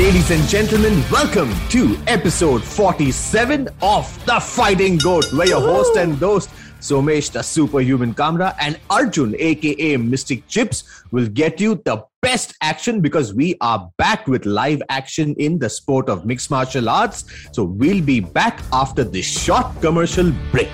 Ladies and gentlemen, welcome to episode 47 of The Fighting Goat, where your host and host, Somesh the Superhuman Kamra, and Arjun, aka Mystic Chips, will get you the best action because we are back with live action in the sport of mixed martial arts. So we'll be back after this short commercial break.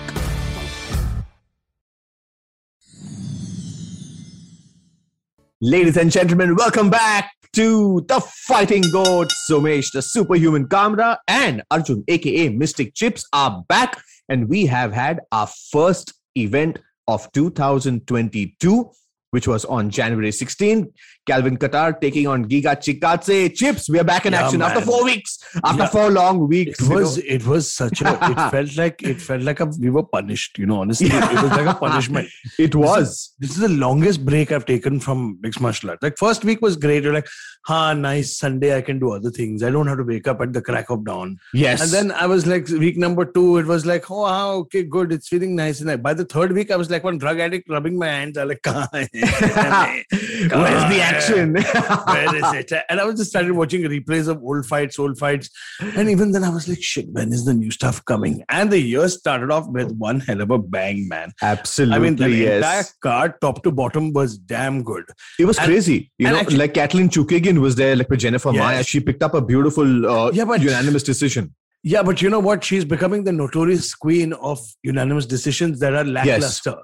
Ladies and gentlemen, welcome back to the Fighting Goat. Somesh, the superhuman Kamra, and Arjun, aka Mystic Chips, are back, and we have had our first event of 2022 which was on January 16. Calvin Kattar taking on Giga Chikadze. Chips, we are back in Yeah, action after four weeks. After Yeah. four long weeks. It you was know. it was such a it felt like it felt like a, we were punished, you know, honestly. It was like a punishment. It was. This is the longest break I've taken from mixed martial arts. Like first week was great. You're like, ha, nice Sunday. I can do other things. I don't have to wake up at the crack of dawn. Yes. And then I was like, week number two, it was like, oh, wow, okay, good. It's feeling nice. And I, by the third week, I was like one drug addict rubbing my hands. I like, "Kahan hai? Where's the action? Where is it? And I was just started watching replays of old fights, old fights. And even then I was like, shit, when is the new stuff coming? And the year started off with one hell of a bang, man. Absolutely, I mean, the yes. entire card, top to bottom, was damn good. It was And- crazy. You know, actually- like Kathleen Chookagian was there, like with Jennifer Yes. Maia. She picked up a beautiful uh, Yeah, but- unanimous decision. Yeah, but you know what? She's becoming the notorious queen of unanimous decisions that are lackluster.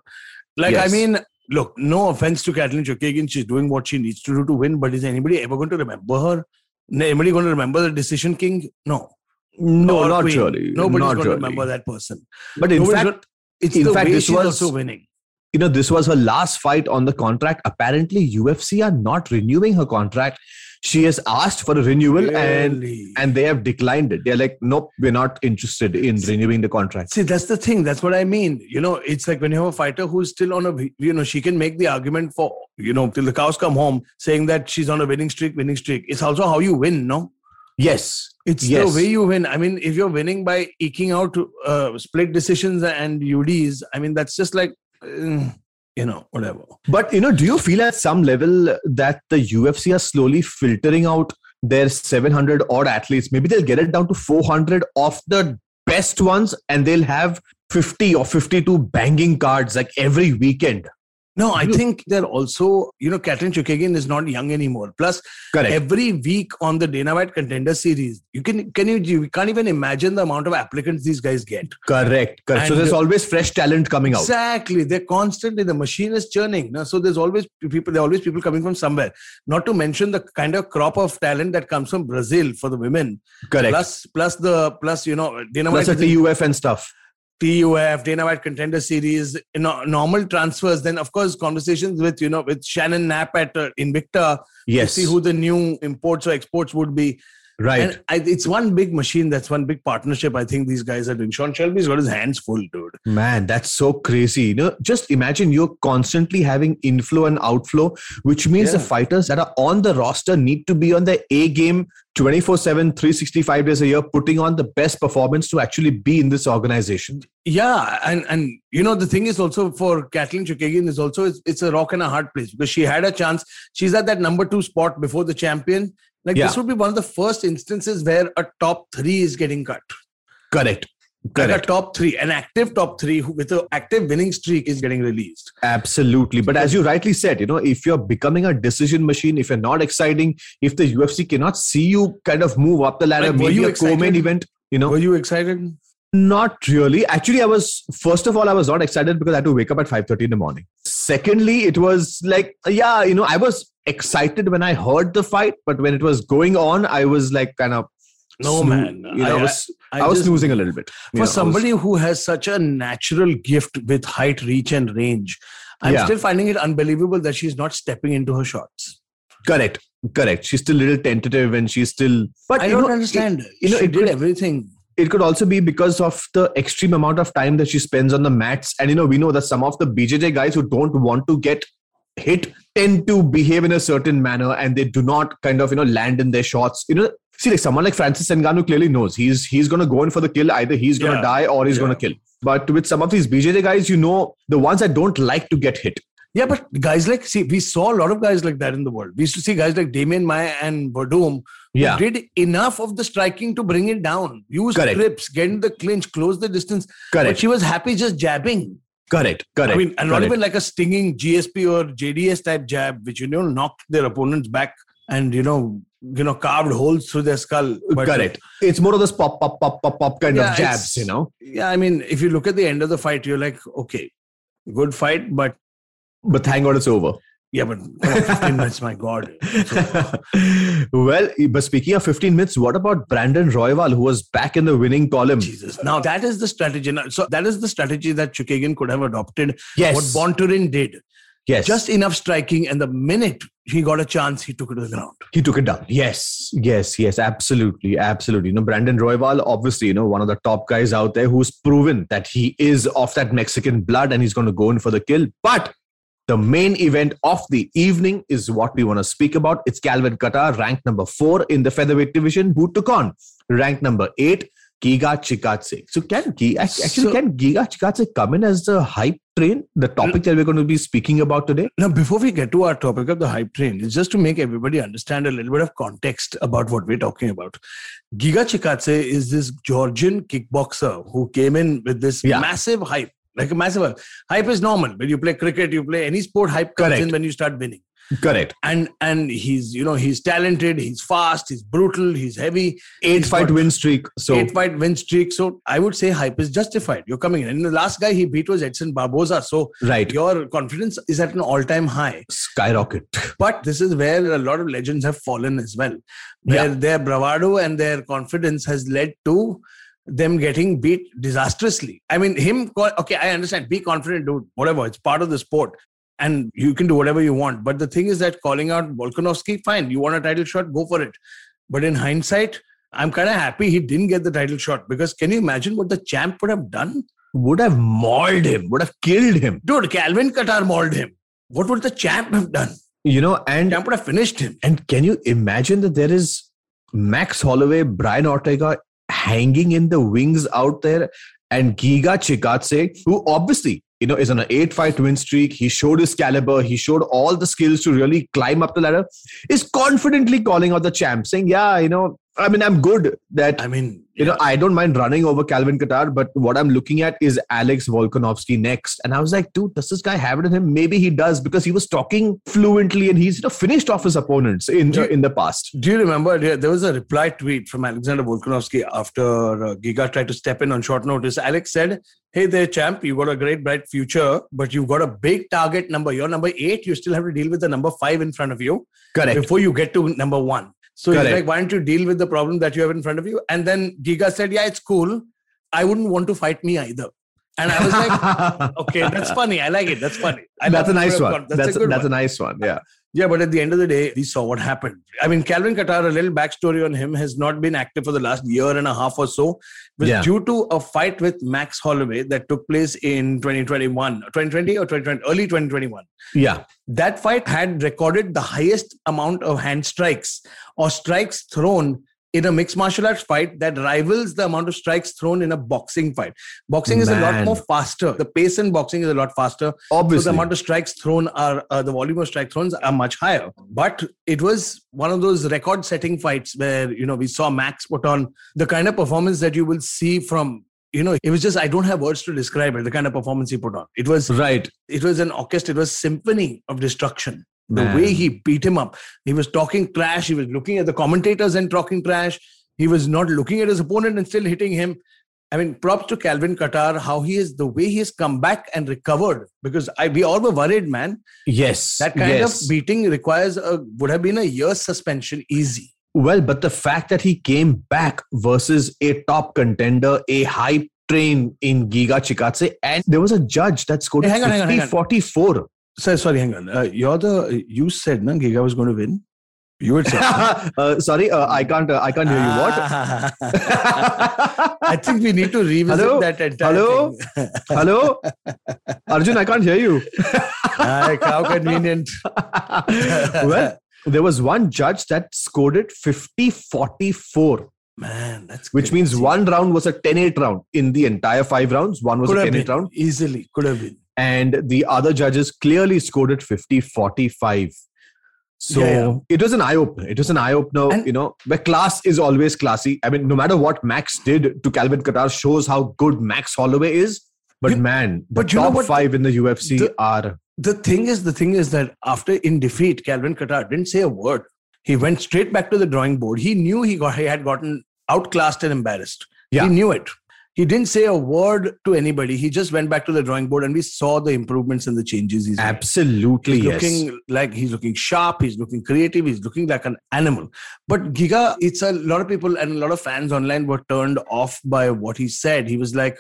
Like, I mean, look, no offense to Kathleen Chookagian, she's doing what she needs to do to win, but is anybody ever going to remember her? Anybody going to remember the decision king? No. No, not queen. really. Nobody's not going to remember that person. But in Nobody's fact, it's in the fact, way this she's was- also winning. you know, this was her last fight on the contract. Apparently, UFC are not renewing her contract. She has asked for a renewal and Really? and they have declined it. They're like, nope, we're not interested in renewing the contract. See, that's the thing. That's what I mean. You know, it's like when you have a fighter who's still on a, you know, she can make the argument for, you know, till the cows come home, saying that she's on a winning streak, winning streak. It's also how you win, no? Yes. It's Yes. the way you win. I mean, if you're winning by eking out uh, split decisions and UDs, I mean, that's just like, uh, you know, whatever. But you know, do you feel at some level that the UFC are slowly filtering out their 700 odd athletes? Maybe they'll get it down to 400 of the best ones, and they'll have 50 or 52 banging cards like every weekend. No, I think they're also, you know, Katlyn Chookagian is not young anymore. Plus, Correct. every week on the Dana White Contender Series, you can can you you can't even imagine the amount of applicants these guys get. Correct. Correct. so there's always fresh talent coming out. Exactly, they're constantly the machine is churning. no? So there's always people. There are always people coming from somewhere. Not to mention the kind of crop of talent that comes from Brazil for the women. Correct. Plus, plus the plus you know Dana Plus White the is in TUF and stuff. TUF, Dana White Contender Series, you know, normal transfers. Then of course conversations with you know with Shannon Knapp at uh, Invicta Yes. to see who the new imports or exports would be. Right. And I, it's one big machine. That's one big partnership. I think these guys are doing. Sean Shelby's got his hands full, dude. Man, that's so crazy. You know, just imagine you're constantly having inflow and outflow, which means the fighters that are on the roster need to be on the A game 24 7, 365 days a year, putting on the best performance to actually be in this organization. Yeah, and and you know the thing is also for Kathleen Chookagian is also it's, it's a rock and a hard place because she had a chance. She's at that number two spot before the champion. Like Yeah. this would be one of the first instances where a top three is getting cut. Correct. Like a top three, an active top three who, with an active winning streak is getting released. Absolutely. But as you rightly said, you know, if you're becoming a decision machine, if you're not exciting, if the UFC cannot see you kind of move up the ladder, Like, were maybe you a co-main event, you know, Were you excited? Not really. Actually, I was first of all, I was not excited because I had to wake up at 5:30 in the morning. Secondly, it was like, yeah, you know, I was excited when I heard the fight, but when it was going on, I was like kind of No, snoo- man. You know, I, I- was I, was just- snoozing a little bit. You know, I for was- somebody who has such a natural gift with height, reach, and range, I'm Yeah. still finding it unbelievable that she's not stepping into her shots. correct, correct. She's still a little tentative and she's still. But I don't know, understand. It, you know, she it did everything. It could also be because of the extreme amount of time that she spends on the mats. And you know, we know that some of the BJJ guys who don't want to get hit tend to behave in a certain manner and they do not kind of you know land in their shots you know see like someone like francis Ngannou clearly knows he's he's going to go in for the kill either he's going to Yeah. die or he's Yeah. going to kill but with some of these bjj guys you know the ones that don't like to get hit Yeah, but guys like see, we saw a lot of guys like that in the world. We used to see guys like Damian Maia and Werdum who Yeah. did enough of the striking to bring it down. Use Correct. trips, get in the clinch, close the distance. Correct. But she was happy just jabbing. Correct. Correct. I mean, and not even like a stinging GSP or JDS type jab, which you know knocked their opponents back and you know you know carved holes through their skull. But, Correct. It's more of this pop, pop, pop, pop, pop kind Yeah, of jabs, you know. Yeah, I mean, if you look at the end of the fight, you're like, okay, good fight, but But thank God it's over. yeah, but on, 15 minutes, my God. well, eh, but speaking of 15 minutes, what about Brandon Royval, who was back in the winning column? Jesus. Now that is the strategy. So that is the strategy that Chookagian could have adopted. Yes. What Bontorin did. yes. Just enough striking, and the minute he got a chance, he took it to the ground. he took it down. Yes, yes, yes, absolutely, absolutely. You know, Brandon Royval, obviously, you know, one of the top guys out there who's proven that he is of that Mexican blood and he's going to go in for the kill. But the main event of the evening is what we want to speak about. It's Calvin Kattar, ranked number four in the featherweight division, who took on ranked number eight, Giga Chikadze. So can actually So- can Giga Chikadze come in as the hype train? The topic that we're going to be speaking about today. Now, before we get to our topic of the hype train, it's just to make everybody understand a little bit of context about what we're talking about. Giga Chikadze is this Georgian kickboxer who came in with this Yeah. massive hype. Like a massive hype. Hype is normal. When you play cricket, you play any sport, hype comes Correct. in when you start winning. Correct. And and he's you know he's talented, he's fast, he's brutal, he's heavy. Eight He's fight win streak. So eight fight win streak. So I would say hype is justified. You're coming in. And the last guy he beat was Edson Barboza. So right, your confidence is at an all-time high. skyrocket. But this is where a lot of legends have fallen as well. Where Yeah. their bravado and their confidence has led to them getting beat disastrously. I mean, him, okay, I understand. Be confident, dude. Whatever. It's part of the sport. And you can do whatever you want. But the thing is that calling out Volkanovski, fine. You want a title shot, go for it. But in hindsight, I'm kind of happy he didn't get the title shot because can you imagine what the champ would have done? would have mauled him, would have killed him. Dude, Calvin Kattar mauled him. What would the champ have done? You know, and Champ would have finished him. and can you imagine that there is Max Holloway, Brian Ortega hanging in the wings out there, and Giga Chikadze, who obviously you know is on an eight fight win streak. He showed his caliber. He showed all the skills to really climb up the ladder. Is confidently calling out the champ, saying, "Yeah, you know, I mean, I'm good. That I mean, you know, I don't mind running over Calvin Kattar, but what I'm looking at is Alex Volkanovski next. And I was like, dude, does this guy have it in him? Maybe he does because he was talking fluently and he's you know, finished off his opponents in you- in the past. Do you remember there there was a reply tweet from Alexander Volkanovski after uh, Giga tried to step in on short notice? Alex said, Hey there, champ, you got a great, bright future, but you've got a big target number. You're number eight. You still have to deal with the number five in front of you Correct. before you get to number one. So he's like, Why don't you deal with the problem that you have in front of you? And then Giga said, Yeah, it's cool. I wouldn't want to fight me either. And I was like, Okay, that's funny. I like it. That's funny. I that's a nice one. That's That's, a that's one. a nice one. Yeah. Yeah, but at the end of the day, we saw what happened. I mean, Calvin Kattar, a little backstory on him, has not been active for the last year and a half or so. Was Yeah. due to a fight with Max Holloway that took place in 2021, 2020 or 2020, early 2021. Yeah. That fight had recorded the highest amount of hand strikes or strikes thrown in a mixed martial arts fight that rivals the amount of strikes thrown in a boxing fight. Boxing is a lot more faster. The pace in boxing is a lot faster. So Obviously. the amount of strikes thrown are uh, the volume of strike thrown are much higher. But it was one of those record-setting fights where you know we saw Max put on the kind of performance that you will see from you know it was just I don't have words to describe it. The kind of performance he put on. It was right. it was an orchestra. It was symphony of destruction. The Man. way he beat him up, he was talking trash. He was looking at the commentators and talking trash. He was not looking at his opponent and still hitting him. I mean, props to Calvin Kattar, how he is, the way he has come back and recovered. Because I, we all were worried, man. Yes. That kind yes. of beating requires a would have been a year's suspension, easy. Well, but the fact that he came back versus a top contender, a hype train in Giga Chikadze, and there was a judge that scored Hey, hang on, hang on, 50 hang on. 44. So, sorry, hang on. Uh, you're the you said no, Giga was going to win. You would say. uh, sorry, uh, I can't. Uh, I can't hear you. What? I think we need to revisit Hello? that entire Hello? thing. Hello, Arjun. I can't hear you. Ah, how convenient. well, there was one judge that scored it 50-44, Man, that's which means one round was a 10-8 round in the entire five rounds. One was could a have 10-8 round. easily could have been. And the other judges clearly scored it 50 45. So Yeah, yeah. it was an eye opener. It was an eye opener. And- You know, where class is always classy. I mean, no matter what Max did to Calvin Kattar shows how good Max Holloway is. But You- man, the but know top five in the UFC The- are The thing is, the thing is that after in defeat, Calvin Kattar didn't say a word. He went straight back to the drawing board. He knew he got he had gotten outclassed and embarrassed. Yeah. He knew it. He didn't say a word to anybody. He just went back to the drawing board and we saw the improvements and the changes he's absolutely He's yes. looking like he's looking sharp, he's looking creative, he's looking like an animal. But Giga, it's a lot of people and a lot of fans online were turned off by what he said. He was like,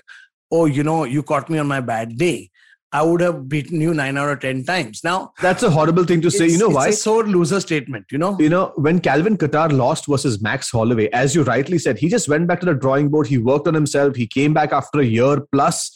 Oh, you know, you caught me on my bad day. I would have beaten you nine out of 10 times. Now, That's a horrible thing to say. You it's- know it's why? a sore loser statement, you know? you know, when Calvin Kattar lost versus Max Holloway, as you rightly said, he just went back to the drawing board. He worked on himself. He came back after a year plus,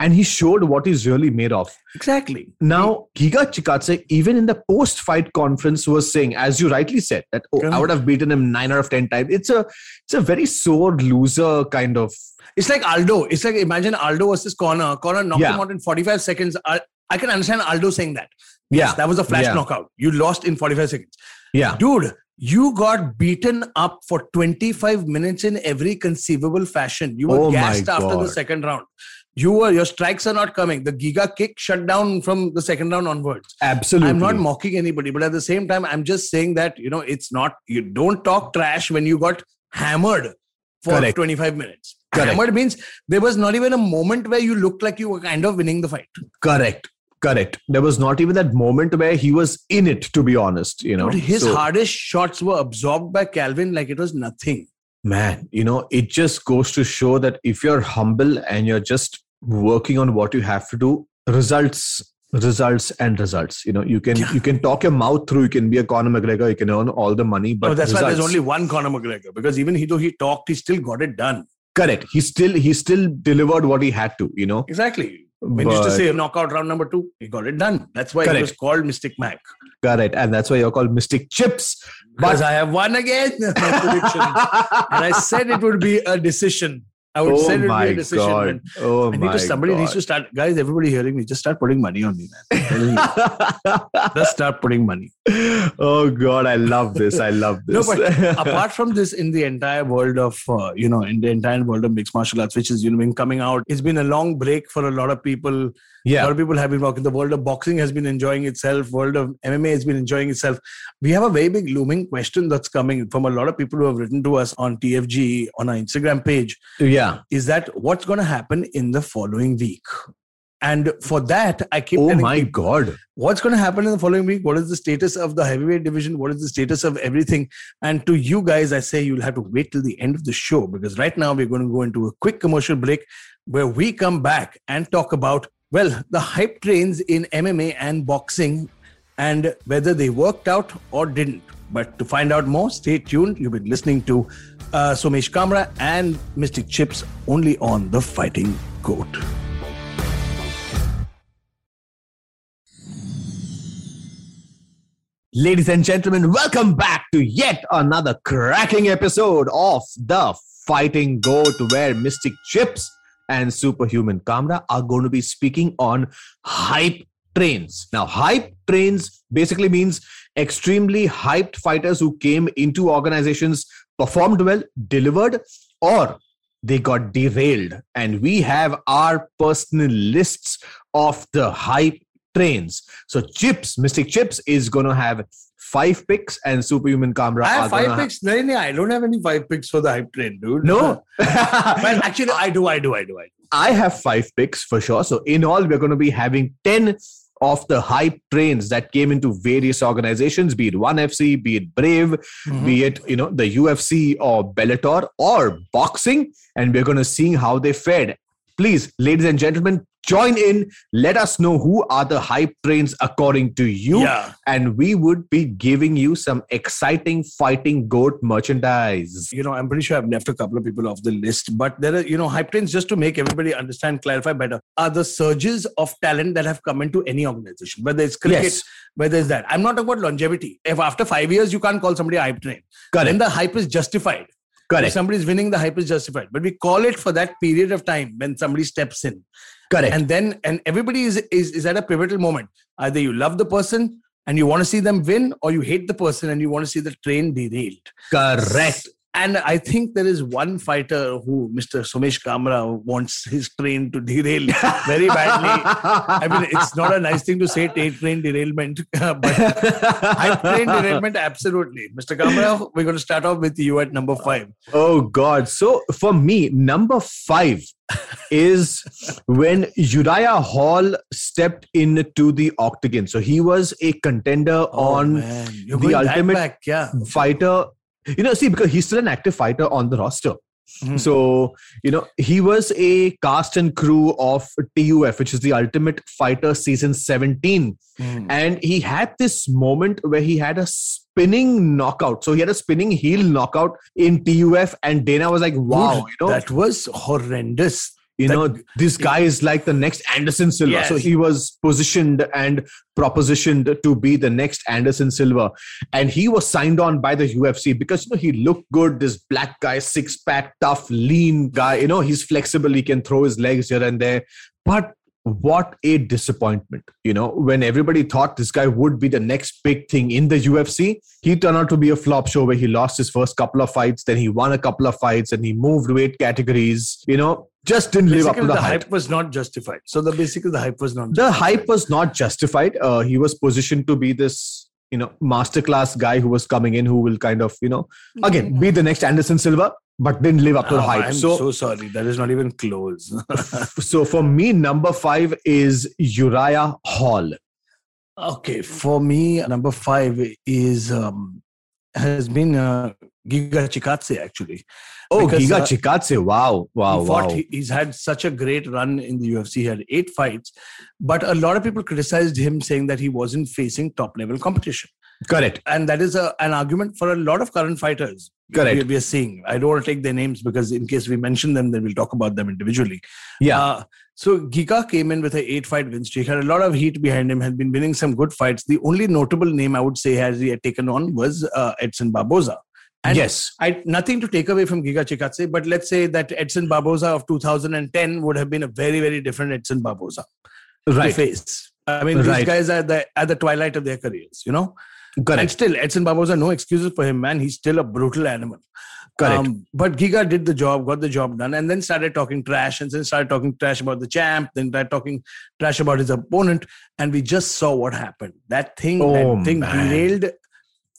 and he showed what he's really made of. Exactly. Now, Giga Chikadze, even in the post-fight conference, was saying, as you rightly said, that oh, I would have beaten him nine out of ten times. It's a, it's a very sore loser kind of. It's like Aldo. It's like imagine Aldo versus Connor. Connor knocked Yeah. him out in 45 seconds. I, I can understand Aldo saying that. Yeah, Yes, that was a flash Yeah. knockout. You lost in 45 seconds. yeah, Dude, you got beaten up for 25 minutes in every conceivable fashion. You were Oh gassed after the second round. You were your strikes are not coming. The Giga kick shut down from the second round onwards. absolutely. I'm not mocking anybody, but at the same time, I'm just saying that you know it's not. You don't talk trash when you got hammered for Correct. 25 minutes. Correct. Hammered means there was not even a moment where you looked like you were kind of winning the fight. Correct. Correct. There was not even that moment where he was in it, to be honest. You know, But his So- hardest shots were absorbed by Calvin like it was nothing. man you know it just goes to show that if you're humble and you're just working on what you have to do results results and results you know you can Yeah. you can talk your mouth through you can be a conor mcgregor you can earn all the money but But that's why there's only one Conor McGregor because even he though he talked, he still got it done. correct he still he still delivered what he had to you know Exactly. When you used to But- say knockout round number two, he got it done. That's why Correct. it was called Mystic Mac. correct and that's why you're called mystic chips Because I have won again. And I said it would be a decision. I would oh say it would be a decision. god oh I need my to somebody god. needs to start, guys. Everybody hearing me, just start putting money on me, man. I'm telling you. just start putting money. oh god i love this i love this. No, but apart from this, in the entire world of uh, you know, in the entire world of mixed martial arts, which is you know been coming out, it's been a long break for a lot of people. Yeah, A lot of people have been working. The world of boxing has been enjoying itself. World of MMA has been enjoying itself. We have a very big looming question that's coming from a lot of people who have written to us on TFG on our Instagram page. yeah Is that what's going to happen in the following week? And for that, I keep oh my people, god what's going to happen in the following week? What is the status of the heavyweight division? What is the status of everything? And to you guys, I say you'll have to wait till the end of the show because right now we're going to go into a quick commercial break where we come back and talk about, well, the hype trains in MMA and boxing and whether they worked out or didn't. But to find out more, stay tuned. You've been listening to uh, Somesh Kamra and Mystic Chips only on The Fighting Goat. Ladies and gentlemen, welcome back to yet another cracking episode of The Fighting Goat, where Mystic Chips and Superhuman Kamra are going to be speaking on hype trains. Now, hype trains basically means extremely hyped fighters who came into organizations, performed well, delivered, or they got derailed. And we have our personal lists of the hype trains. So Chips, Mystic Chips is going to have five picks and Superhuman Kamra I have five gonna picks. No, no, I don't have any five picks for the hype train, dude. No. well, actually, I do, I do, I do, I do. I have five picks for sure. So in all, we're going to be having 10 of the hype trains that came into various organizations, be it One FC, be it Brave, Mhm. be it you know the UFC or Bellator or boxing, and we're going to see how they fared. Please, ladies and gentlemen, join in. Let us know who are the hype trains according to you, Yeah. and we would be giving you some exciting fighting goat merchandise. You know, I'm pretty sure I've left a couple of people off the list, but there are, you know, hype trains just to make everybody understand, clarify better, are the surges of talent that have come into any organization, whether it's cricket, Yes. whether it's that. I'm not talking about longevity. If after five years you can't call somebody a hype train, then Correct. the hype is justified. Correct. If somebody's winning, the hype is justified. But we call it for that period of time when somebody steps in. Correct. And then and everybody is, is is at a pivotal moment. Either you love the person and you want to see them win, or you hate the person and you want to see the train derailed. Correct. And I think there is one fighter who Mr. Somesh Kamra wants his train to derail very badly. I mean, it's not a nice thing to say train derailment, but hype train derailment, absolutely. Mr. Kamra, we're going to start off with you at number five. Oh God! So for me, number five is when Uriah Hall stepped into the octagon. So he was a contender oh, on Oh. You're the ultimate back, yeah. fighter. You know, see, because he's still an active fighter on the roster. Mhm. So, you know, he was a cast and crew of TUF, which is the Ultimate Fighter season 17. Mm. And he had this moment where he had a spinning knockout. So he had a spinning heel knockout in TUF, and Dana was like, wow, Dude, you know, that was horrendous. You that- know, this guy is like the next Anderson Silva. Yes. So he was positioned and propositioned to be the next Anderson Silva. And he was signed on by the UFC because, you know, he looked good. This black guy, six pack, tough, lean guy. You know, he's flexible. He can throw his legs here and there. But what a disappointment. You know, when everybody thought this guy would be the next big thing in the UFC, he turned out to be a flop show where he lost his first couple of fights, then he won a couple of fights and he moved weight categories. You know, just didn't live up to the the hype. hype was not justified. So the basically the hype was not The hype was not justified. Uh, he was positioned to be this, you know, masterclass guy who was coming in, who will kind of, you know, again be the next Anderson Silva, but didn't live up to the Oh, hype. I'm so, so sorry. That is not even close. so for me, number five is Uriah Hall. okay, for me, number five is um has been uh, Giga Chikadze actually. Oh, Because, Giga uh, Chikadze. Wow, wow, he wow. he- he's had such a great run in the UFC. He had eight fights, but a lot of people criticized him, saying that he wasn't facing top level competition. Correct. And that is a, an argument for a lot of current fighters. Correct. We, we are seeing. I don't want to take their names because in case we mention them, then we'll talk about them individually. Yeah. Uh, so Giga came in with an eight fight win streak, had a lot of heat behind him, had been winning some good fights. The only notable name I would say has he had taken on was uh, Edson Barboza. And yes. I nothing to take away from Giga Chikadze, but let's say that Edson Barboza of 2010 would have been a very, very different Edson Barboza to Right. face. I mean, Right. these guys are the at the twilight of their careers, you know. And Correct. still, Edson Barboza, no excuses for him, man. He's still a brutal animal. Correct. Um, but Giga did the job, got the job done, and then started talking trash, and then started talking trash about the champ, then started talking trash about his opponent, and we just saw what happened. That thing, Oh, that thing man. derailed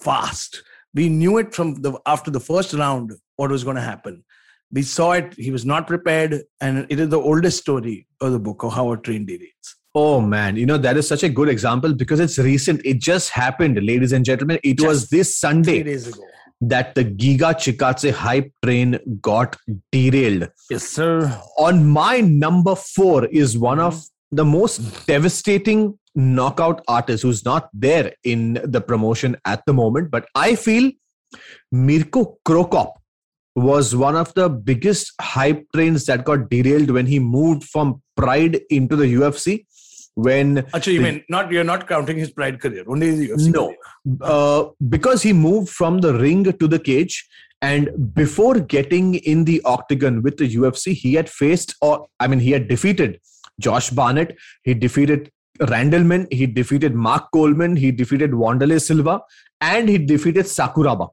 fast. We knew it from the after the first round what was going to happen. We saw it. He was not prepared, and it is the oldest story of the book of how a train derails. Oh man, you know that is such a good example because it's recent. It just happened, ladies and gentlemen. It was Just this Three Sunday that the Giga Chikadze hype train got derailed. Yes, sir. On my number four is one of mm-hmm. the most devastating knockout artists who's not there in the promotion at the moment. But I feel Mirko Cro Cop was one of the biggest hype trains that got derailed when he moved from Pride into the UFC. When Actually, you The- mean not? You're not counting his Pride career, only the UFC. No. uh, because he moved from the ring to the cage and before getting in the octagon with the UFC he had faced or I mean he had defeated Josh Barnett he defeated Randleman he defeated Mark Coleman he defeated Wanderlei Silva and he defeated Sakuraba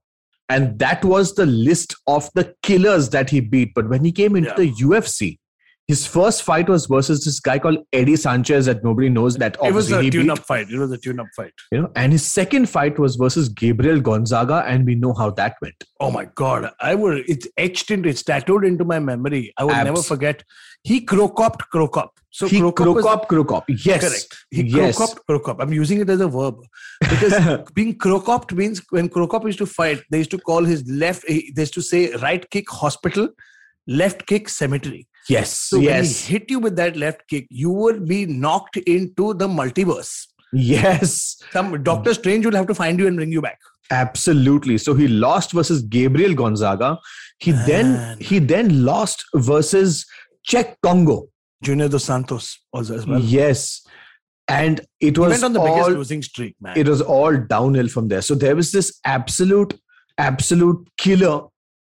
and that was the list of the killers that he beat but when he came into Yeah. the UFC his first fight was versus this guy called Eddie Sanchez that nobody knows that It was a tune-up fight. It was a tune-up fight. you know and his second fight was versus gabriel gonzaga and we know how that went Oh my god! I would. It's etched into. It's tattooed into my memory. I will Abs- never forget. He crocopped crocop. So he crocop krokop yes Correct. He yes crocopped crocop. I'm using it as a verb because being crocopped means when crocop used to fight, they used to call his left. Eh, they used to say right kick hospital, left kick cemetery. Yes So when yes he hit you with that left kick, you would be knocked into the multiverse. yes Some Doctor Strange will have to find you and bring you back. absolutely so he lost versus gabriel gonzaga he Man. then he then lost versus Cheick Kongo Junior dos Santos as well. yes and it He was went on the all, biggest losing streak, man. it was all downhill from there. So there was this absolute, absolute killer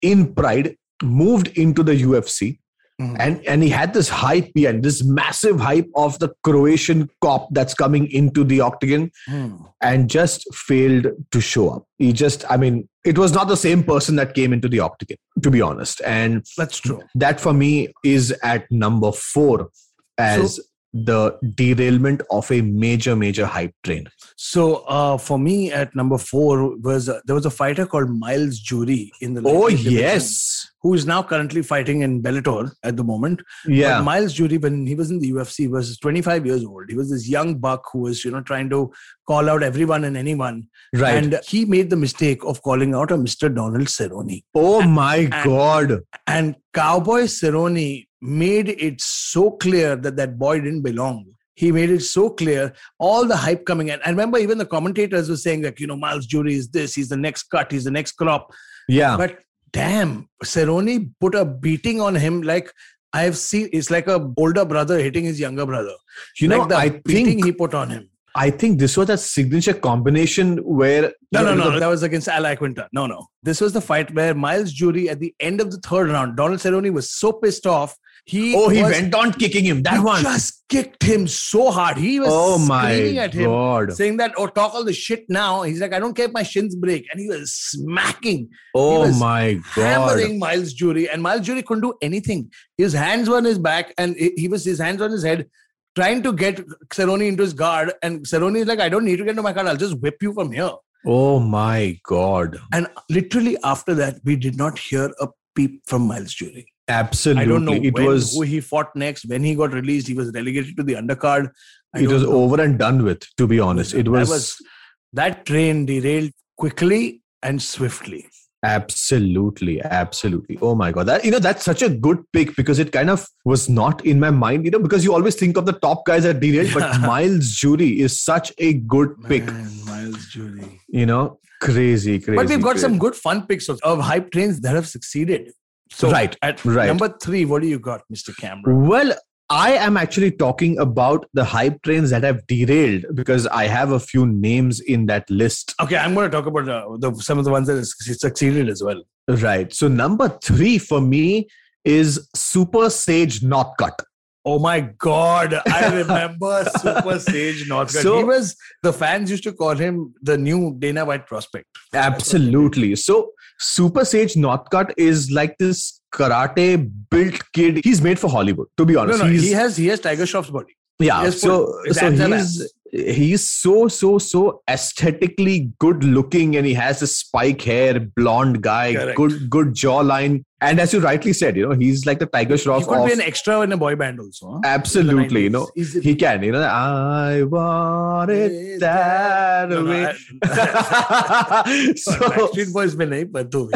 in Pride, moved into the UFC. Mhm. And and he had this hype behind this massive hype of the Croatian cop that's coming into the octagon Hmm. and just failed to show up. He just, I mean, it was not the same person that came into the octagon, to be honest. And That's true. that for me is at number four as the derailment of a major, major hype train. So uh, for me, at number four was uh, there was a fighter called Myles Jury in the Oh, lightweight division, yes. Who is now currently fighting in Bellator at the moment. Yeah. But Myles Jury, when he was in the UFC, was 25 years old. He was this young buck who was, you know, trying to call out everyone and anyone. right. And he made the mistake of calling out a Mr. Donald Cerrone. oh my God. And Cowboy Cerrone made it so clear that that boy didn't belong. He made it so clear, all the hype coming in. I remember even the commentators were saying, like, you know, Myles Jury is this, he's the next cut, he's the next crop. Yeah. But damn, Cerrone put a beating on him like I have seen. It's like a older brother hitting his younger brother. You know, the I beating think he put on him. I think this was a signature combination where No, no, no. the- That was against Al Iaquinta. No, no. This was the fight where Myles Jury at the end of the third round, Donald Cerrone was so pissed off. He Oh, he was- went on kicking him. That one. just kicked him so hard. He was Oh screaming my at him, God. saying that, "Oh, talk all the shit now." He's like, "I don't care if my shins break," and he was smacking, Oh was my God. hammering Myles Jury, and Myles Jury couldn't do anything. His hands were on his back, and he he was his hands on his head, trying to get Cerrone into his guard. And Cerrone is like, "I don't need to get into my guard. I'll just whip you from here." Oh my God. And literally after that, we did not hear a peep from Myles Jury. Absolutely. I don't know it when, was who he fought next. When he got released, he was relegated to the undercard. I it was know. over and done with, to be honest. It was, was- That train derailed quickly and swiftly. absolutely, absolutely. Oh my god. That you know, that's such a good pick because it kind of was not in my mind, you know, because you always think of the top guys that derailed, but Myles Jury is such a good pick. Myles Jury. You know, crazy, crazy. But we've got crazy. some good fun picks of, of hype trains that have succeeded. So Right, at right. number three, what do you got, Mr. Cameron? Well, I am actually talking about the hype trains that have derailed because I have a few names in that list. Okay, I'm going to talk about uh, the, some of the ones that succeeded as well. Right. So number three for me is Super Sage Northcutt. Oh my God. I remember Super Sage Northcutt. So- he was, the fans used to call him the new Dana White prospect. Absolutely. So Super Sage Northcutt is like this karate built kid. He's made for Hollywood, to be honest. no, He's- he has he has Tiger Shroff's body. yeah. So so he's he's so so so aesthetically good looking, and he has a spike hair, blonde guy, Correct. good good jawline, and as you rightly said, you know, he's like the Tiger Shroff. He could of, be an extra in a boy band also. Huh? Absolutely, you know, he can. You know, I want it that no, way. No, I, so, Street Boys mein nahi, but do.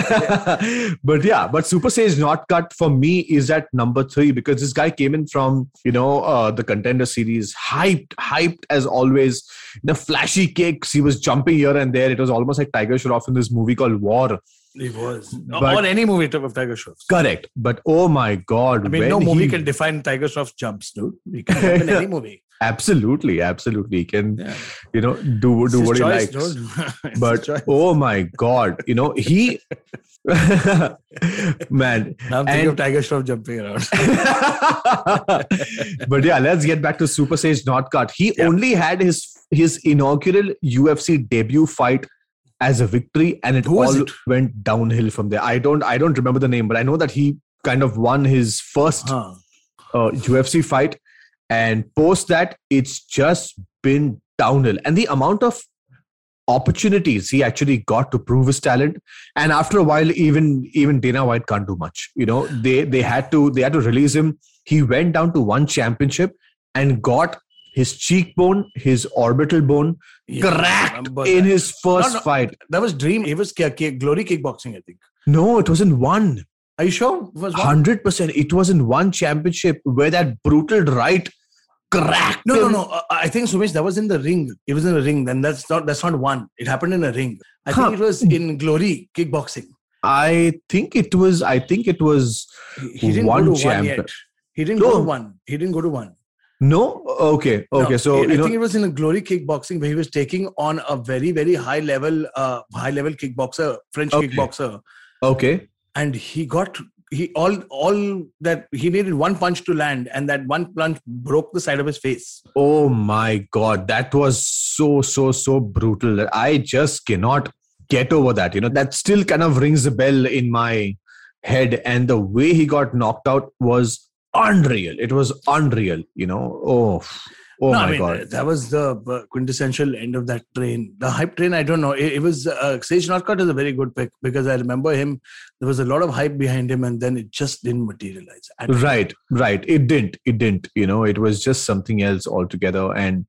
but yeah, but Super Saiyan's not cut for me is at number three because this guy came in from you know uh, the Contender series, hyped, hyped as always. The flashy kicks, he was jumping here and there. It was almost like Tiger Shroff in this movie called War he was. But- or any movie of Tiger Shroff. Correct, but oh my god! I mean, no movie he- can define Tiger Shroff's jumps, dude. He can jump in any movie. Absolutely, absolutely, he can Yeah. you know do do what he likes. dude. It's his But oh my god, you know he, man, now I'm thinking and- of Tiger Shroff jumping around. but yeah, let's get back to Super Sage Northcutt. He Yeah. only had his his inaugural UFC debut fight as a victory, and it Who all it? went downhill from there. I don't I don't remember the name, but I know that he kind of won his first Huh. uh, UFC fight, and post that, it's just been downhill. And the amount of opportunities he actually got to prove his talent, and after a while, even even Dana White can't do much. You know, they they had to they had to release him. He went down to one championship and got his cheekbone, his orbital bone Yeah, cracked in that. his first No, no. fight. That was Dream. It was Glory Kickboxing, I think. No, it wasn't one. Are you sure? It was? Hundred percent. It was in one championship where that brutal right cracked. No, no, no. Uh, I think Somesh, that was in the ring. It was in the ring. Then that's not that's not one. It happened in a ring. I Huh. think it was in Glory Kickboxing. I think it was. I think it was. He, he didn't One go to champ. one yet. He didn't go to one. He didn't go to one. No. Okay. Okay. No, so I you think it was in a Glory Kickboxing where he was taking on a very very high level uh high level kickboxer, French Okay. kickboxer. Okay. and he got he all all that he needed one punch to land, and that one punch broke the side of his face. Oh my god, that was so so so brutal. I just cannot get over that. You know, that still kind of rings a bell in my head. And the way he got knocked out was unreal. It was unreal. You know, oh. Oh no, my I mean, god! that was the uh, quintessential end of that train. The hype train, I don't know. It, it was uh, Sage Northcutt is a very good pick because I remember him. There was a lot of hype behind him, and then it just didn't materialize. Right, right. It didn't. It didn't. You know, it was just something else altogether. And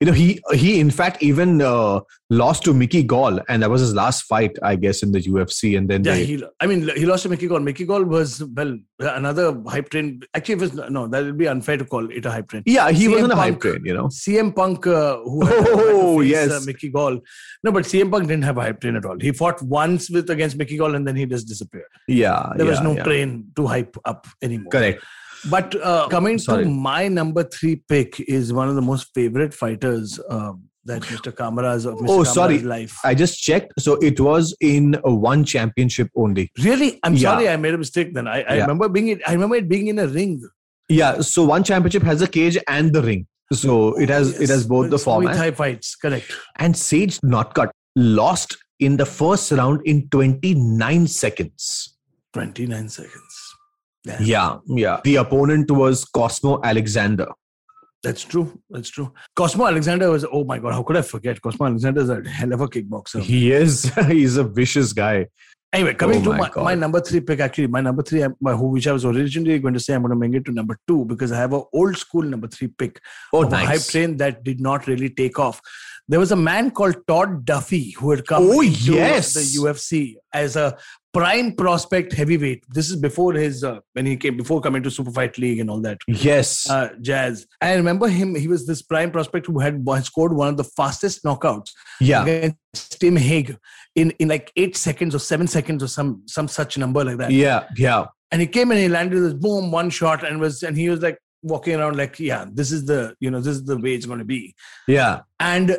you know, he he in fact even uh, lost to Mickey Gall, and that was his last fight, I guess, in the UFC. And then Yeah, they, he. I mean, he lost to Mickey Gall. Mickey Gall was well another hype train. Actually, it was no. That would be unfair to call it a hype train. yeah, he CM was on a hype train. You know, CM Punk, uh, who Oh, face, yes. uh, Mickey Gall. No, but CM Punk didn't have a hype train at all. He fought once with against Mickey Gall, and then he just disappeared. yeah, There was no yeah. train to hype up anymore. Correct. But uh, coming Sorry. to my number three pick is one of the most favorite fighters um, that Mr. Kamra's of Mr. Oh, Kamra's sorry. life. I just checked. So it was in one championship only. really, I'm Yeah. sorry, I made a mistake. Then I, I Yeah. remember being it. I remember it being in a ring. Yeah. So one championship has a cage and the ring. So it has it has both the It's format. Thai fights, correct? And Sage Northcutt lost in the first round in 29 seconds. 29 seconds. Yeah, Yeah, yeah. The opponent was Cosmo Alexander. that's true. That's true. Cosmo Alexander was. Oh my god, how could I forget? Cosmo Alexander is a hell of a kickboxer. He is. He's a vicious guy. Anyway, coming Oh to my my, my number three pick, actually, my number three, who which I was originally going to say, I'm going to bring it to number two because I have an old school number three pick Oh, of a hype train that did not really take off. There was a man called Todd Duffy who had come Oh, into yes. the UFC as a prime prospect heavyweight. This is before his uh, when he came before coming to Super Fight League and all that Yes. uh, jazz. I remember him. He was this prime prospect who had scored one of the fastest knockouts yeah. against Tim Hague in, in like eight seconds or seven seconds or some some such number like that. Yeah. Yeah. And he came and he landed this boom one shot and was and he was like walking around like yeah this is the you know this is the way it's going to be. Yeah. And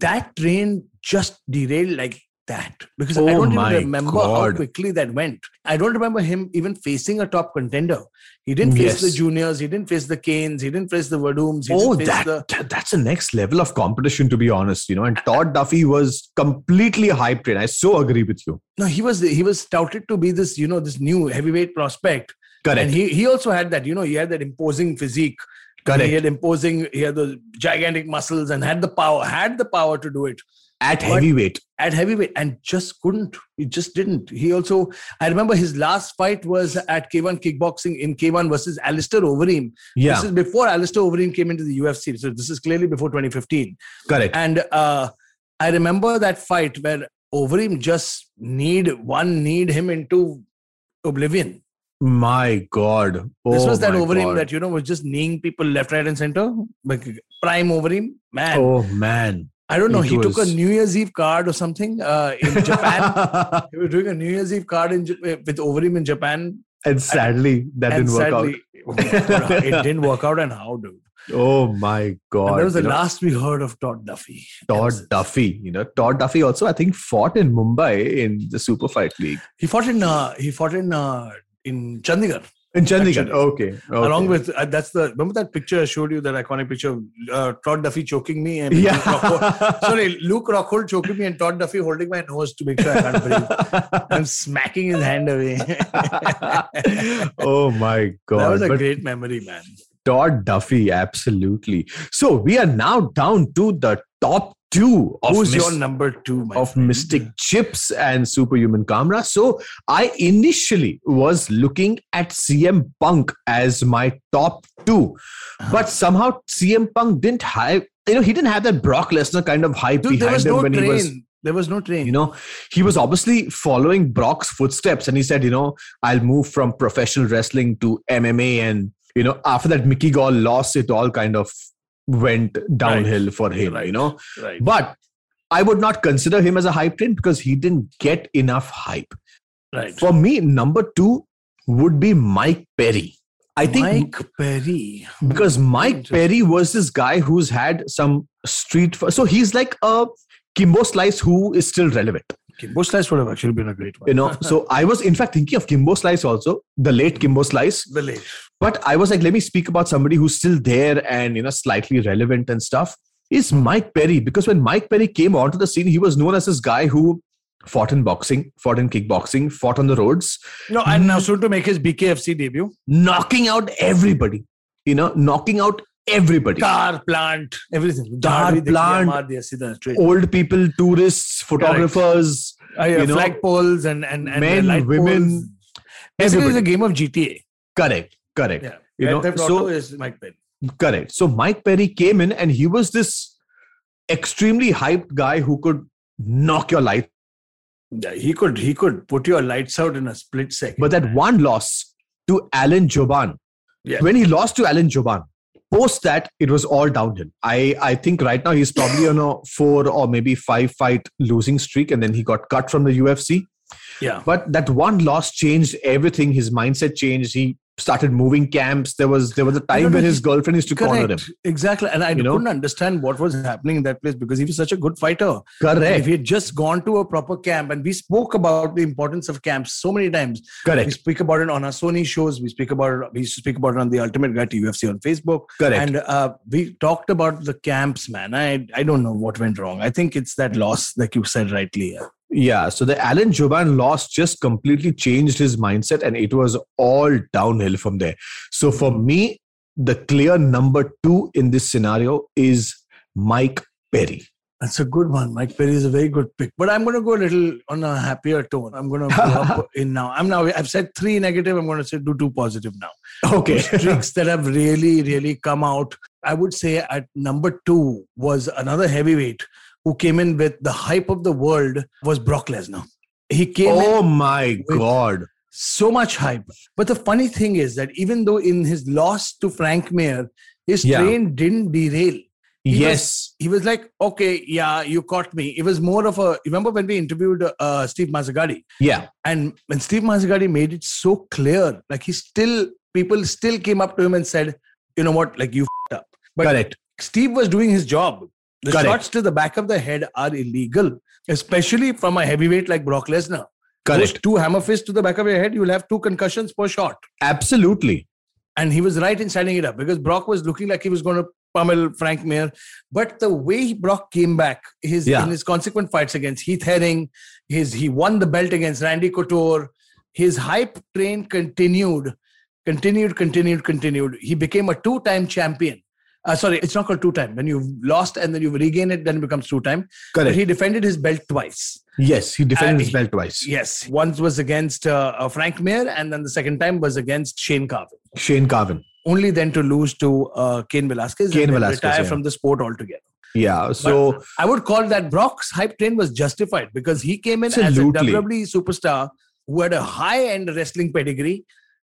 that train just derailed like that because I Oh don't even remember how quickly that went. I don't remember him even facing a top contender. He didn't face the juniors. He didn't face the Cains. He didn't face the Werdums. Oh, that, the- that's the next level of competition, to be honest. You know, and Todd Duffy was completely hyped in. I so agree with you. no. He was he was touted to be this you know this new heavyweight prospect, Correct. and he he also had that you know he had that imposing physique. Correct. He had imposing. He had the gigantic muscles and had the power. Had the power to do it. At But- heavyweight. at heavyweight and just couldn't. He just didn't. He also, I remember his last fight was at K1 kickboxing in K1 versus Alistair Overeem. Yeah. This is before Alistair Overeem came into the UFC. So this is clearly before 2015. Correct. And uh, I remember that fight where Overeem just need one need him into oblivion. My God. This Oh was that my Overeem God. that you know was just kneeing people left, right, and center. Like prime Overeem, man. Oh man. I don't know. it He took a New Year's Eve card or something uh, in Japan. He was doing a New Year's Eve card in, Ja- with Overeem in Japan. and sadly, that and didn't work sadly, it didn't work out. And how, dude? Oh my God. and that was the You know, last we heard of Todd Duffy. Todd. Duffy. You know, Todd Duffy also, I think, fought in Mumbai in the Super Fight League. He fought in. Uh, he fought in. Uh, in Chandigarh, In Chandigarh. Okay. okay. along with uh, that's the remember that picture I showed you that iconic picture of uh, Todd Duffy choking me and Yeah. Luke Rockhold, sorry Luke Rockhold choking me and Todd Duffy holding my nose to make sure I can't breathe. I'm smacking his hand away. oh my God. that was a But great memory, man. Todd Duffy, absolutely. So we are now down to the top two of, Who's Mis- your number two, of friend? Mystic Chips and Superhuman Kamra. So I initially was looking at CM Punk as my top two, Uh-huh. but somehow CM Punk didn't have, you know, he didn't have that Brock Lesnar kind of hype Dude, there behind was him no when train. he was there was no train. you know he was obviously following brock's footsteps and he said you know i'll move from professional wrestling to mma and you know after that mickey gall lost it all kind of went downhill for him Right. you know right. but i would not consider him as a hype train because he didn't get enough hype right. for me number two would be mike perry i think Mike Perry. because Mike Perry was this guy who's had some street. So he's like a Kimbo Slice who is still relevant. Kimbo Slice would have actually been a great one. You know, so I was in fact thinking of Kimbo Slice also, the late Kimbo Slice. the late. But I was like, let me speak about somebody who's still there and you know slightly relevant and stuff. Is Mike Perry because when Mike Perry came onto the scene, he was known as this guy who fought in boxing, fought in kickboxing, fought on the roads. No, and now soon to make his BKFC debut, knocking out everybody. You know, knocking out everybody. Car plant, everything. Car plant, old people, tourists, photographers, uh, and and, and men, women. Poles. Basically, it's a game of GTA. Correct correct. Yeah. You know, so- is Mike Perry. Correct. So Mike Perry came in and he was this extremely hyped guy who could knock your light. Yeah, he could he could put your lights out in a split second. But that one loss to Alan Jouban, Yeah. when he lost to Alan Jouban, post that it was all downhill. I I think right now he's probably on a four or maybe five fight losing streak, and then he got cut from the UFC. yeah, But that one loss changed everything. His mindset changed. He started moving camps. There was there was a time when know, his girlfriend used to corner him. exactly. And I you couldn't understand what was happening in that place because he was such a good fighter. Correct. If he had just gone to a proper camp, and we spoke about the importance of camps so many times. Correct. We speak about it on our Sony shows. We speak about it. We used to speak about it on the Ultimate Guide to UFC on Facebook. Correct. And uh, we talked about the camps, man. I I don't know what went wrong. I think it's that loss, like you said rightly. Yeah. Yeah, so the Alan Jouban loss just completely changed his mindset and it was all downhill from there. So for me, the clear number two in this scenario is Mike Perry. That's a good one. Mike Perry is a very good pick. But I'm going to go a little on a happier tone. I'm going to go up in now. I'm now. I've said three negative. I'm going to say do two positive now. Okay. Streaks that have really, really come out. I would say at number two was another heavyweight who came in with the hype of the world was Brock Lesnar. He came in oh my God. so much hype. But the funny thing is that even though in his loss to Frank Mir, his Yeah. train didn't derail. He Yes. he was like, okay, yeah, you caught me. It was more of a. Remember when we interviewed uh, Steve Mazzagatti, yeah. and when Steve Mazzagatti made it so clear, like he still, people still came up to him and said, you know what, like you fed up. But Correct. Steve was doing his job. The Correct. shots to the back of the head are illegal, especially from a heavyweight like Brock Lesnar. Those Correct. two hammer fists to the back of your head, you'll have two concussions per shot. Absolutely. And he was right in setting it up because Brock was looking like he was going to pummel Frank Mir. But the way Brock came back, his Yeah. in his consequent fights against Heath Herring, his he won the belt against Randy Couture. His hype train continued, continued, continued, continued. He became a two-time champion. Uh, sorry, it's not called two-time. When you've lost and then you regain it, then it becomes two-time. But Correct. he defended his belt twice. yes. He defended And his belt twice. Yes, once was against uh, uh, Frank Mir, and then the second time was against Shane Carwin. Shane Carwin. Only then to lose to uh, Cain Velasquez then Velasquez, retire yeah. from the sport altogether. Yeah. So I would call that Brock's hype train was justified because he came in Absolutely. as a WWE superstar who had a high-end wrestling pedigree,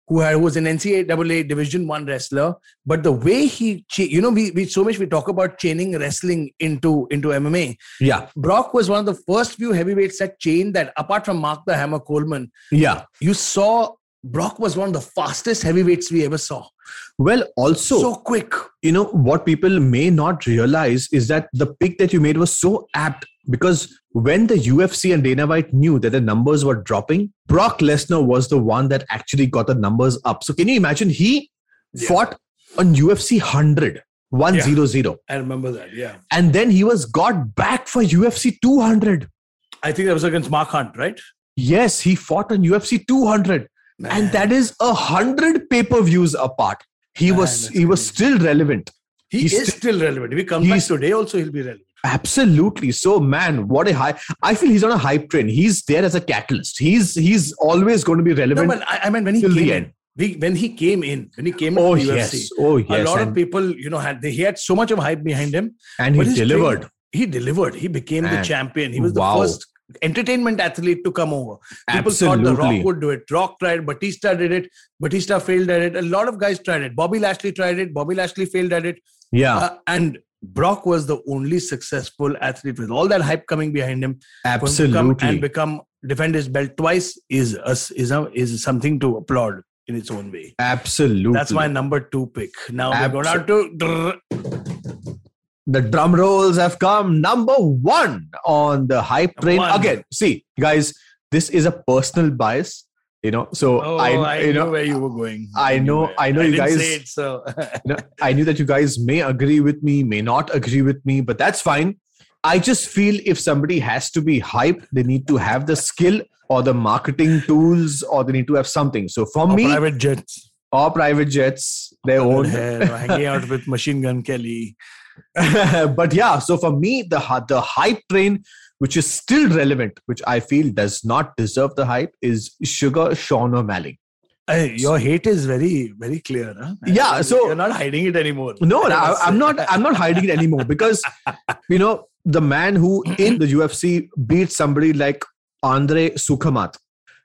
who, had, who was an NCAA Division One wrestler. But the way he, you know, we, we so much we talk about chaining wrestling into into MMA. yeah. Brock was one of the first few heavyweights that chained that. Apart from Mark the Hammer Coleman, Yeah. you saw Brock was one of the fastest heavyweights we ever saw. Well, also, so quick. you know what people may not realize is that the pick that you made was so apt because when the UFC and Dana White knew that the numbers were dropping, Brock Lesnar was the one that actually got the numbers up. So can you imagine he Yeah. fought on UFC 100 100 I remember that. Yeah. and then he was got back for UFC 200. I think that was against Mark Hunt, right? Yes, he fought on UFC 200 and that is a hundred pay-per-views apart. He Man, was he was crazy. still relevant. he he's is sti- still relevant. If he comes back today, also he'll be relevant. Absolutely. So, man, what a high! I feel he's on a hype train. He's there as a catalyst. He's he's always going to be relevant. No, but I, I mean when he till came the in, end. we, when he came in, when he came Oh the yes, UFC, oh a yes, lot of people, you know, had they, he had so much of hype behind him. and he his train- delivered. He delivered. He became the champion. He was the first entertainment athlete to come over. People thought The Rock would do it. Rock tried. Batista did it. Batista failed at it. A lot of guys tried it. Bobby Lashley tried it. Bobby Lashley failed at it. Yeah, Uh, and Brock was the only successful athlete with all that hype coming behind him. absolutely. and become defend his belt twice is a, is a, is something to applaud in its own way. absolutely. That's my number two pick. Now we're going out to the drum rolls have come. Number one on the hype train. one. Again, see, guys, this is a personal bias, you know. So Oh, I, I, you know where you were going. I know- I know you guys- it, so you know, I knew that you guys may agree with me, may not agree with me, but that's fine. I just feel if somebody has to be hyped, they need to have the skill or the marketing tools, or they need to have something. So for Or me, private jets, or private jets, their own. or hanging out with Machine Gun Kelly. but yeah, so for me, the the hype train, which is still relevant, which I feel does not deserve the hype, is Sugar Sean O'Malley. Hey, your hate is very, very clear. Huh? Yeah, so- you're not hiding it anymore. No, I I'm not. I'm not hiding it anymore because you know the man who in the UFC beat somebody like Andre Soukhamthath.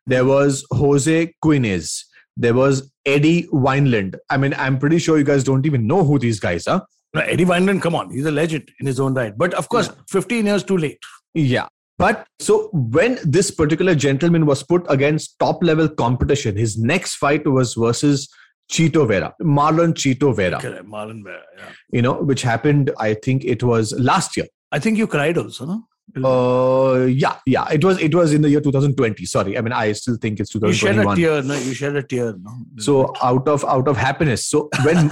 There was Jose Quinonez. There was Eddie Wineland. I mean, I'm pretty sure you guys don't even know who these guys are. Eddie Wineland, come on, he's a legend in his own right. But of course, 15 years too late. Yeah. But so when this particular gentleman was put against top level competition, his next fight was versus Chito Vera, Marlon Chito Vera, Correct, Marlon Vera. Yeah. you know, which happened, I think it was last year. I think you cried also, no? Uh, yeah, yeah. It was it was in the year 2020. Sorry, I mean I still think it's 2021. you shed a tear, no? You shed a tear, no? So out of out of happiness. So when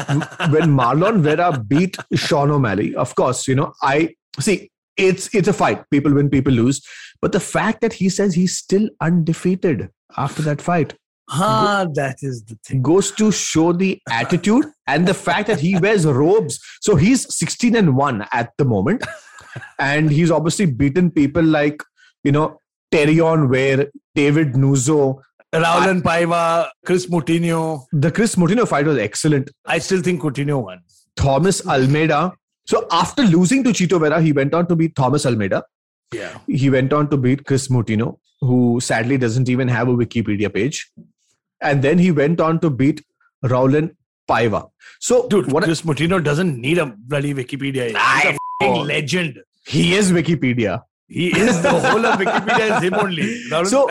when Marlon Vera beat Sean O'Malley, of course, you know I see it's it's a fight. People win, people lose. But the fact that he says he's still undefeated after that fight ah, that is the thing. goes to show the attitude and the fact that he wears robes. So he's 16 and 1 at the moment. And he's obviously beaten people like, you know, Terrion Ware, David Nuzo. Raulian Paiva, Chris Moutinho. The Chris Moutinho fight was excellent. I still think Coutinho won. Thomas Almeida. So after losing to Chito Vera, he went on to beat Thomas Almeida. Yeah. He went on to beat Chris Moutinho, who sadly doesn't even have a Wikipedia page. And then he went on to beat Raulian Paiva. So, Dude, what Chris Moutinho doesn't need a bloody Wikipedia. He's a legend. he is Wikipedia. He is the whole of Wikipedia is him only. So-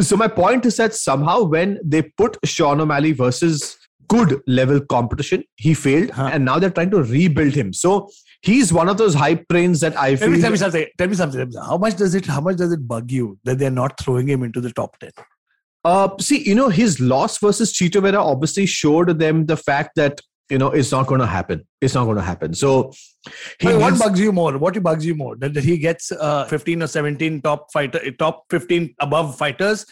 so my point is that somehow when they put Sean O'Malley versus good level competition, he failed, Huh. and now they're trying to rebuild him. So he's one of those hype trains that I feel. tell me. Tell me something. tell me something. How much does it? How much does it bug you that they're not throwing him into the top ten? Uh, see, you know, his loss versus Chito Vera obviously showed them the fact that you know it's not going to happen. It's not going to happen. So he Wait, what bugs you more? What bugs you more? That, that he gets uh, 15 or 17 top fighter, top 15 above fighters,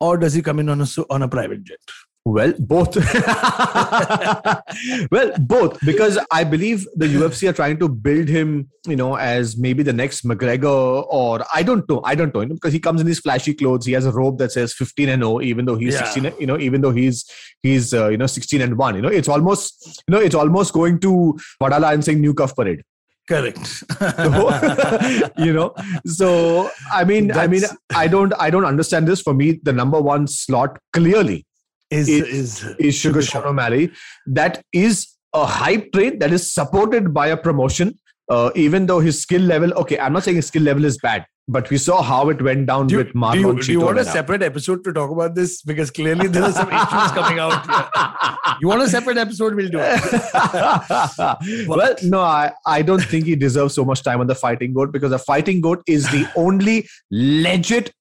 or does he come in on a on a private jet? Well, both. well, both because I believe the UFC are trying to build him, you know, as maybe the next McGregor or I don't know, I don't know, you know, because he comes in these flashy clothes. He has a robe that says 15 and 0, even though he's Yeah. 16, you know, even though he's he's uh, you know 16 and 1. You know, it's almost you know it's almost going to Wadala and saying new Cuffe Parade. Correct. So, you know so i mean i mean i don't i don't understand this for me the number one slot clearly is It- is is Sugar Sean O'Malley. That is a hype train that is supported by a promotion. Uh, even though his skill level, okay, I'm not saying his skill level is bad, but we saw how it went down do with Marlon do you, do you want a separate episode to talk about this? Because clearly there are some issues coming out. Here. You want a separate episode? We'll do it. well, no, I, I don't think he deserves so much time on the fighting goat because the fighting goat is the only legit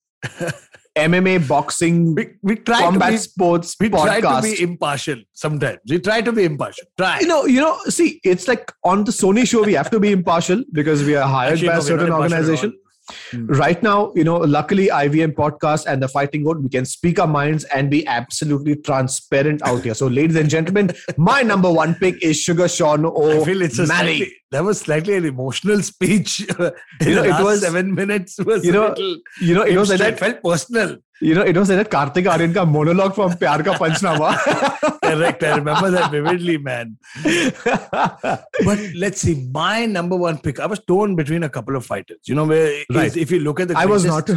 MMA boxing We, we try combat to be, sports we try to be impartial sometimes. We try to be impartial. Try. you know, you know, see, it's like on the Sony show, we have to be impartial because we are hired Actually, by no, a certain not impartial at organization. Hmm. Right now, you know, luckily IVM podcast and the fighting goat, we can speak our minds and be absolutely transparent out here. So, ladies and gentlemen, my number one pick is Sugar Sean I O. feel it's a slightly, that was slightly an emotional speech. you know, it was- seven minutes was you know, little, You know, it was like that. felt personal. You know, it was like that Kartik Aaryan ka monologue from Pyar Ka Panchnama. Correct. I remember that vividly, man. But let's see. My number one pick. I was torn between a couple of fighters. You know, where is- Right. if you look at the I was not.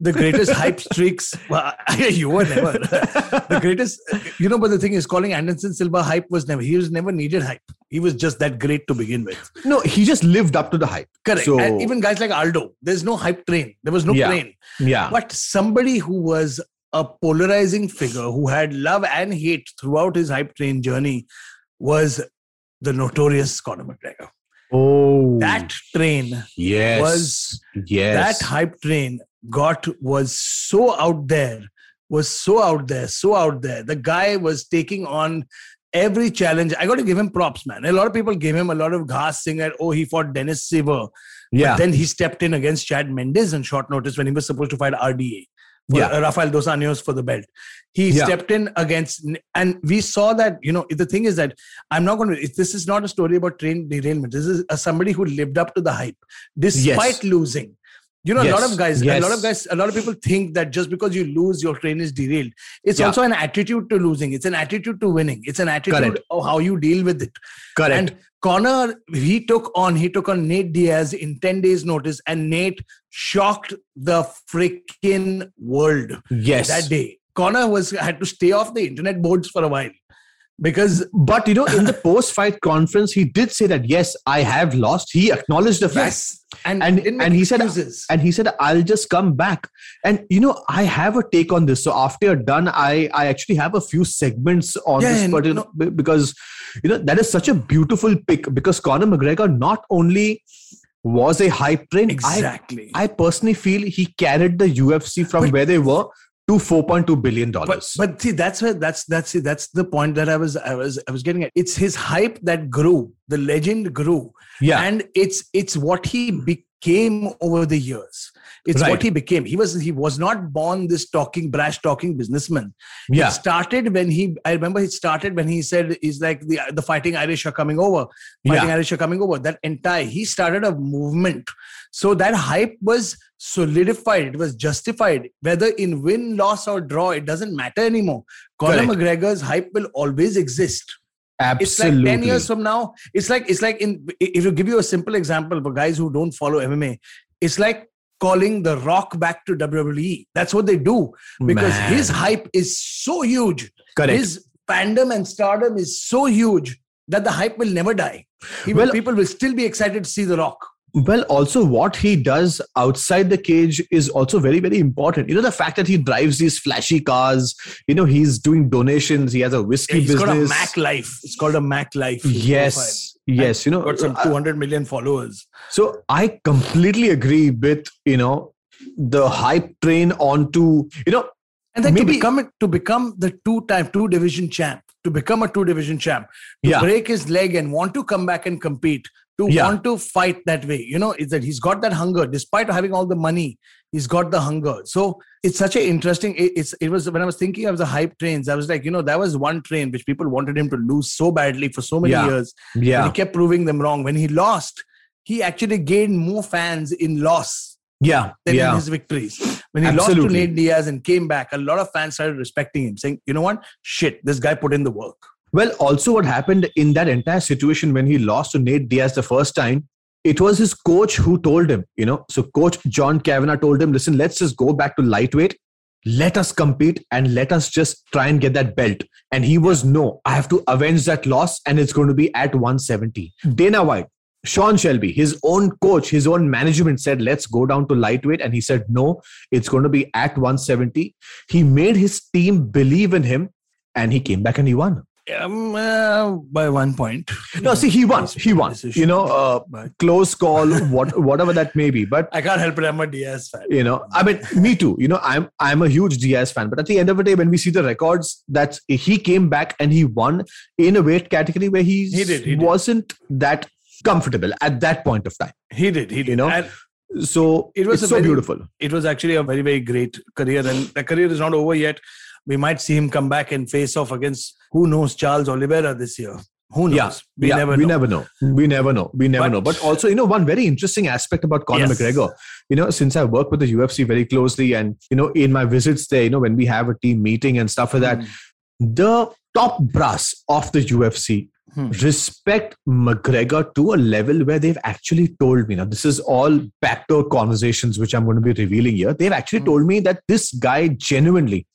The greatest hype streaks. Well, you were never the greatest. You know, but the thing is, calling Anderson Silva hype was never. He was never needed hype. He was just that great to begin with. no, he just lived up to the hype. Correct. So- and even guys like Aldo, there's no hype train. There was no Yeah. train. Yeah. But somebody who was a polarizing figure who had love and hate throughout his hype train journey was the notorious Conor McGregor. Oh, That train yes, was yes, that hype train got was so out there was so out there so out there. The guy was taking on every challenge. I got to give him props man. A lot of people gave him a lot of gas saying that oh he fought dennis Siver. yeah, then he stepped in against chad mendes on short notice when he was supposed to fight rda for, Yeah. uh, rafael dos anjos for the belt. He Yeah. stepped in against and we saw that you know the thing is that i'm not going to this is not a story about train derailment this is a, somebody who lived up to the hype despite losing you know a lot of guys a lot of guys a lot of people think that just because you lose your train is derailed it's Yeah. also an attitude to losing it's an attitude to winning it's an attitude Correct. of how you deal with it correct. and Conor, he took on he took on Nate Diaz in 10 days notice and Nate shocked the freaking world yes, that day. Conor was had to stay off the internet boards for a while because But you know, in the post-fight conference, he did say that yes, I have lost. He acknowledged the fact, yes and and and he said, and he said, "I'll just come back." And you know, I have a take on this. So after you're done, I I actually have a few segments on Yeah, this particular be- because you know that is such a beautiful pick because Conor McGregor not only was a hype train, exactly. I I personally feel he carried the UFC from But- where they were to 4.2 billion but dollars. but see that's where that's that's see, that's the point that I was I was I was getting at. It's his hype that grew. The legend grew. yeah, and it's it's what he became over the years it's Right. what he became he was he was not born this talking brash talking businessman yeah, it started when he i remember it started when he said he's like the the fighting irish are coming over fighting yeah, irish are coming over that entire he started a movement so that hype was solidified it was justified. Whether in win loss or draw it doesn't matter anymore. Conor mcgregor's hype will always exist. It's absolutely. like 10 years from now it's like it's like in if you give you a simple example for guys who don't follow mma it's like calling the rock back to wwe that's what they do. Because Man. his hype is so huge. Correct. his fandom and stardom is so huge that the hype will never die. Will- Well- people will still be excited to see the rock Well, also what he does outside the cage is also very, very important. You know, the fact that he drives these flashy cars, you know, he's doing donations, he has a whiskey he's got a mac life it's called a mac life yes, yes, you know. got some uh, 200 million followers so I completely agree with, you know, the hype train onto, you know, And then Maybe- to become to become the two-time two division champ, to become a two division champ, to Yeah. break his leg and want to come back and compete, to Yeah. want to fight that way, you know, is that he's got that hunger despite having all the money. He's got the hunger. So it's such an interesting. It, it's it was when I was thinking of the hype trains. I was like, you know, that was one train which people wanted him to lose so badly for so many Yeah. years. Yeah, he kept proving them wrong. When he lost, he actually gained more fans in loss yeah, than in yeah, his victories. When he lost to Absolutely. Nate Diaz and came back, a lot of fans started respecting him, saying, you know what? Shit, this guy put in the work. Well, also what happened in that entire situation when he lost to Nate Diaz the first time, it was his coach who told him, you know, so coach John Kavanagh told him, listen, let's just go back to lightweight. Let us compete and let us just try and get that belt. And he was, no, I have to avenge that loss and it's going to be at 170. Dana White, Sean Shelby, his own coach, his own management said, let's go down to lightweight. And he said, no, it's going to be at 170. He made his team believe in him and he came back and he won. Um, uh, by one point. No, see, he won. He won. You know, uh, close call, what, whatever that may be. But I can't help it. I'm a Diaz fan. you know, I mean, me too. You know, I'm I'm a huge Diaz fan. But at the end of the day, when we see the records, that he came back and he won in a weight category where he, He did, he wasn't that comfortable at that point of time. He did. He did. You know, And So It was so very- beautiful. it was actually a very, very great career. And the career is not over yet. We might see him come back and face off against who knows Charles Oliveira this year. Who knows? Yeah, we yeah, never we know. never know. We never know. We never But- know. But also, you know, one very interesting aspect about Conor Yes. McGregor, you know, since I work with the UFC very closely and, you know, in my visits there, you know, when we have a team meeting and stuff like that, Mm. the top brass of the UFC Hmm. respect McGregor to a level where they've actually told me now this is all backdoor conversations which I'm going to be revealing here. They've actually Hmm. told me that this guy genuinely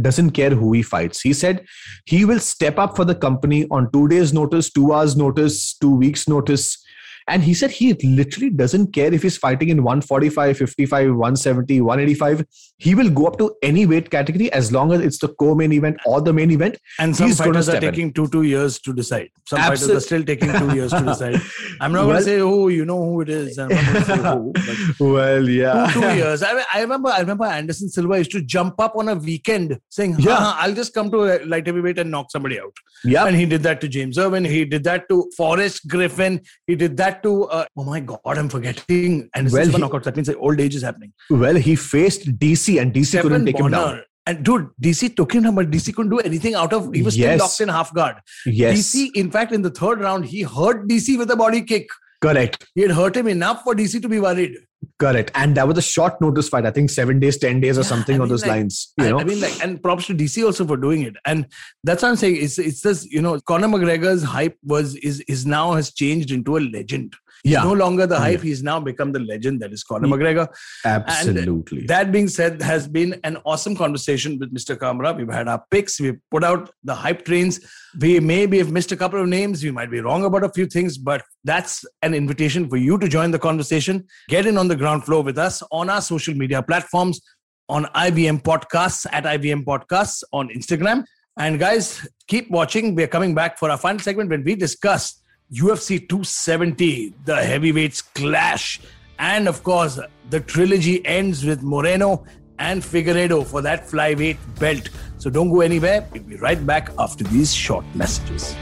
doesn't care who he fights. He said he will step up for the company on two days' notice, two hours' notice, two weeks' notice, And he said he literally doesn't care if he's fighting in 145, 55, 170, 185. He will go up to any weight category as long as it's the co-main event or the main event. And some He's fighters are step in. taking two two years to decide. Some fighters are still taking two years to decide. I'm not going to say who. You know who it is. I'm not say who. Well, yeah. two, two years. I, I remember. I remember Anderson Silva used to jump up on a weekend saying, Yeah. "Yeah, I'll just come to a light heavyweight and knock somebody out." Yeah. And he did that to James Irvin. He did that to Forrest Griffin. He did that to. Uh, oh my God, I'm forgetting. Anderson Well, he- knockouts. That means the old age is happening. Well, he faced DC and DC couldn't take him down. And dude, DC took him down, but DC couldn't do anything out of. He was still locked in half guard. Yes. DC, in fact, in the third round, he hurt DC with a body kick. Correct. He had hurt him enough for DC to be worried. Correct. And that was a short notice fight. I think seven days, 10 days or Yeah, something I on those like, lines. You I, know? I mean, like, and props to DC also for doing it. And that's what I'm saying. It's it's this, you know, Conor McGregor's hype was is is now has changed into a legend. Yeah. No longer the oh, Yeah. hype. He's now become the legend that is Conor Yeah. McGregor. Absolutely. That being said, has been an awesome conversation with Mr. Kamra. We've had our picks. We've put out the hype trains. We maybe have missed a couple of names. We might be wrong about a few things, but that's an invitation for you to join the conversation. Get in on the ground floor with us on our social media platforms, on IVM Podcasts, at IVM Podcasts on Instagram. And guys, keep watching. We're coming back for our final segment when we discuss UFC 270, the heavyweights clash. And of course, the trilogy ends with Moreno and Figueiredo for that flyweight belt. So don't go anywhere. We'll be right back after these short messages.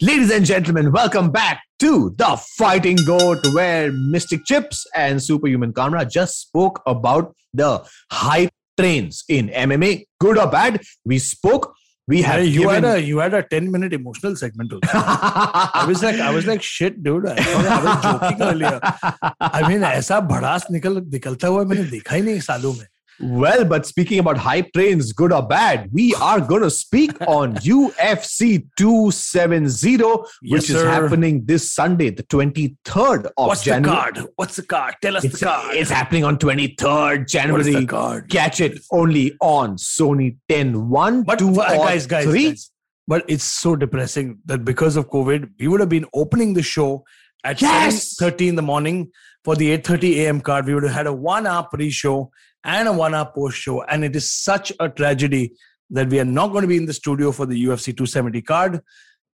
Ladies and gentlemen, welcome back to the Fighting Goat, where Mystic Chips and Superhuman Kamra just spoke about the hype trains in MMA, good or bad. We spoke. We have Hey, you given... had a you had a 10 minute emotional segment also. I was like I was like shit dude I, I was joking earlier I mean ऐसा भड़ास निकल निकलता हुआ मैंने देखा ही नहीं सालों में Well, but speaking about hype trains, good or bad, we are going to speak on UFC 270, Yes, which is happening this Sunday, the 23rd of What's the card? What's the card? Tell us It's, the card. it's happening on 23rd what is January. the card? Catch it only on Sony 10 1, But 2, uh, guys, guys, 3. guys, but it's so depressing that because of COVID, we would have been opening the show at Yes! 7.30 in the morning for the 8.30 a.m. card. We would have had a one-hour pre-show and a one-hour post-show. And it is such a tragedy that we are not going to be in the studio for the UFC 270 card.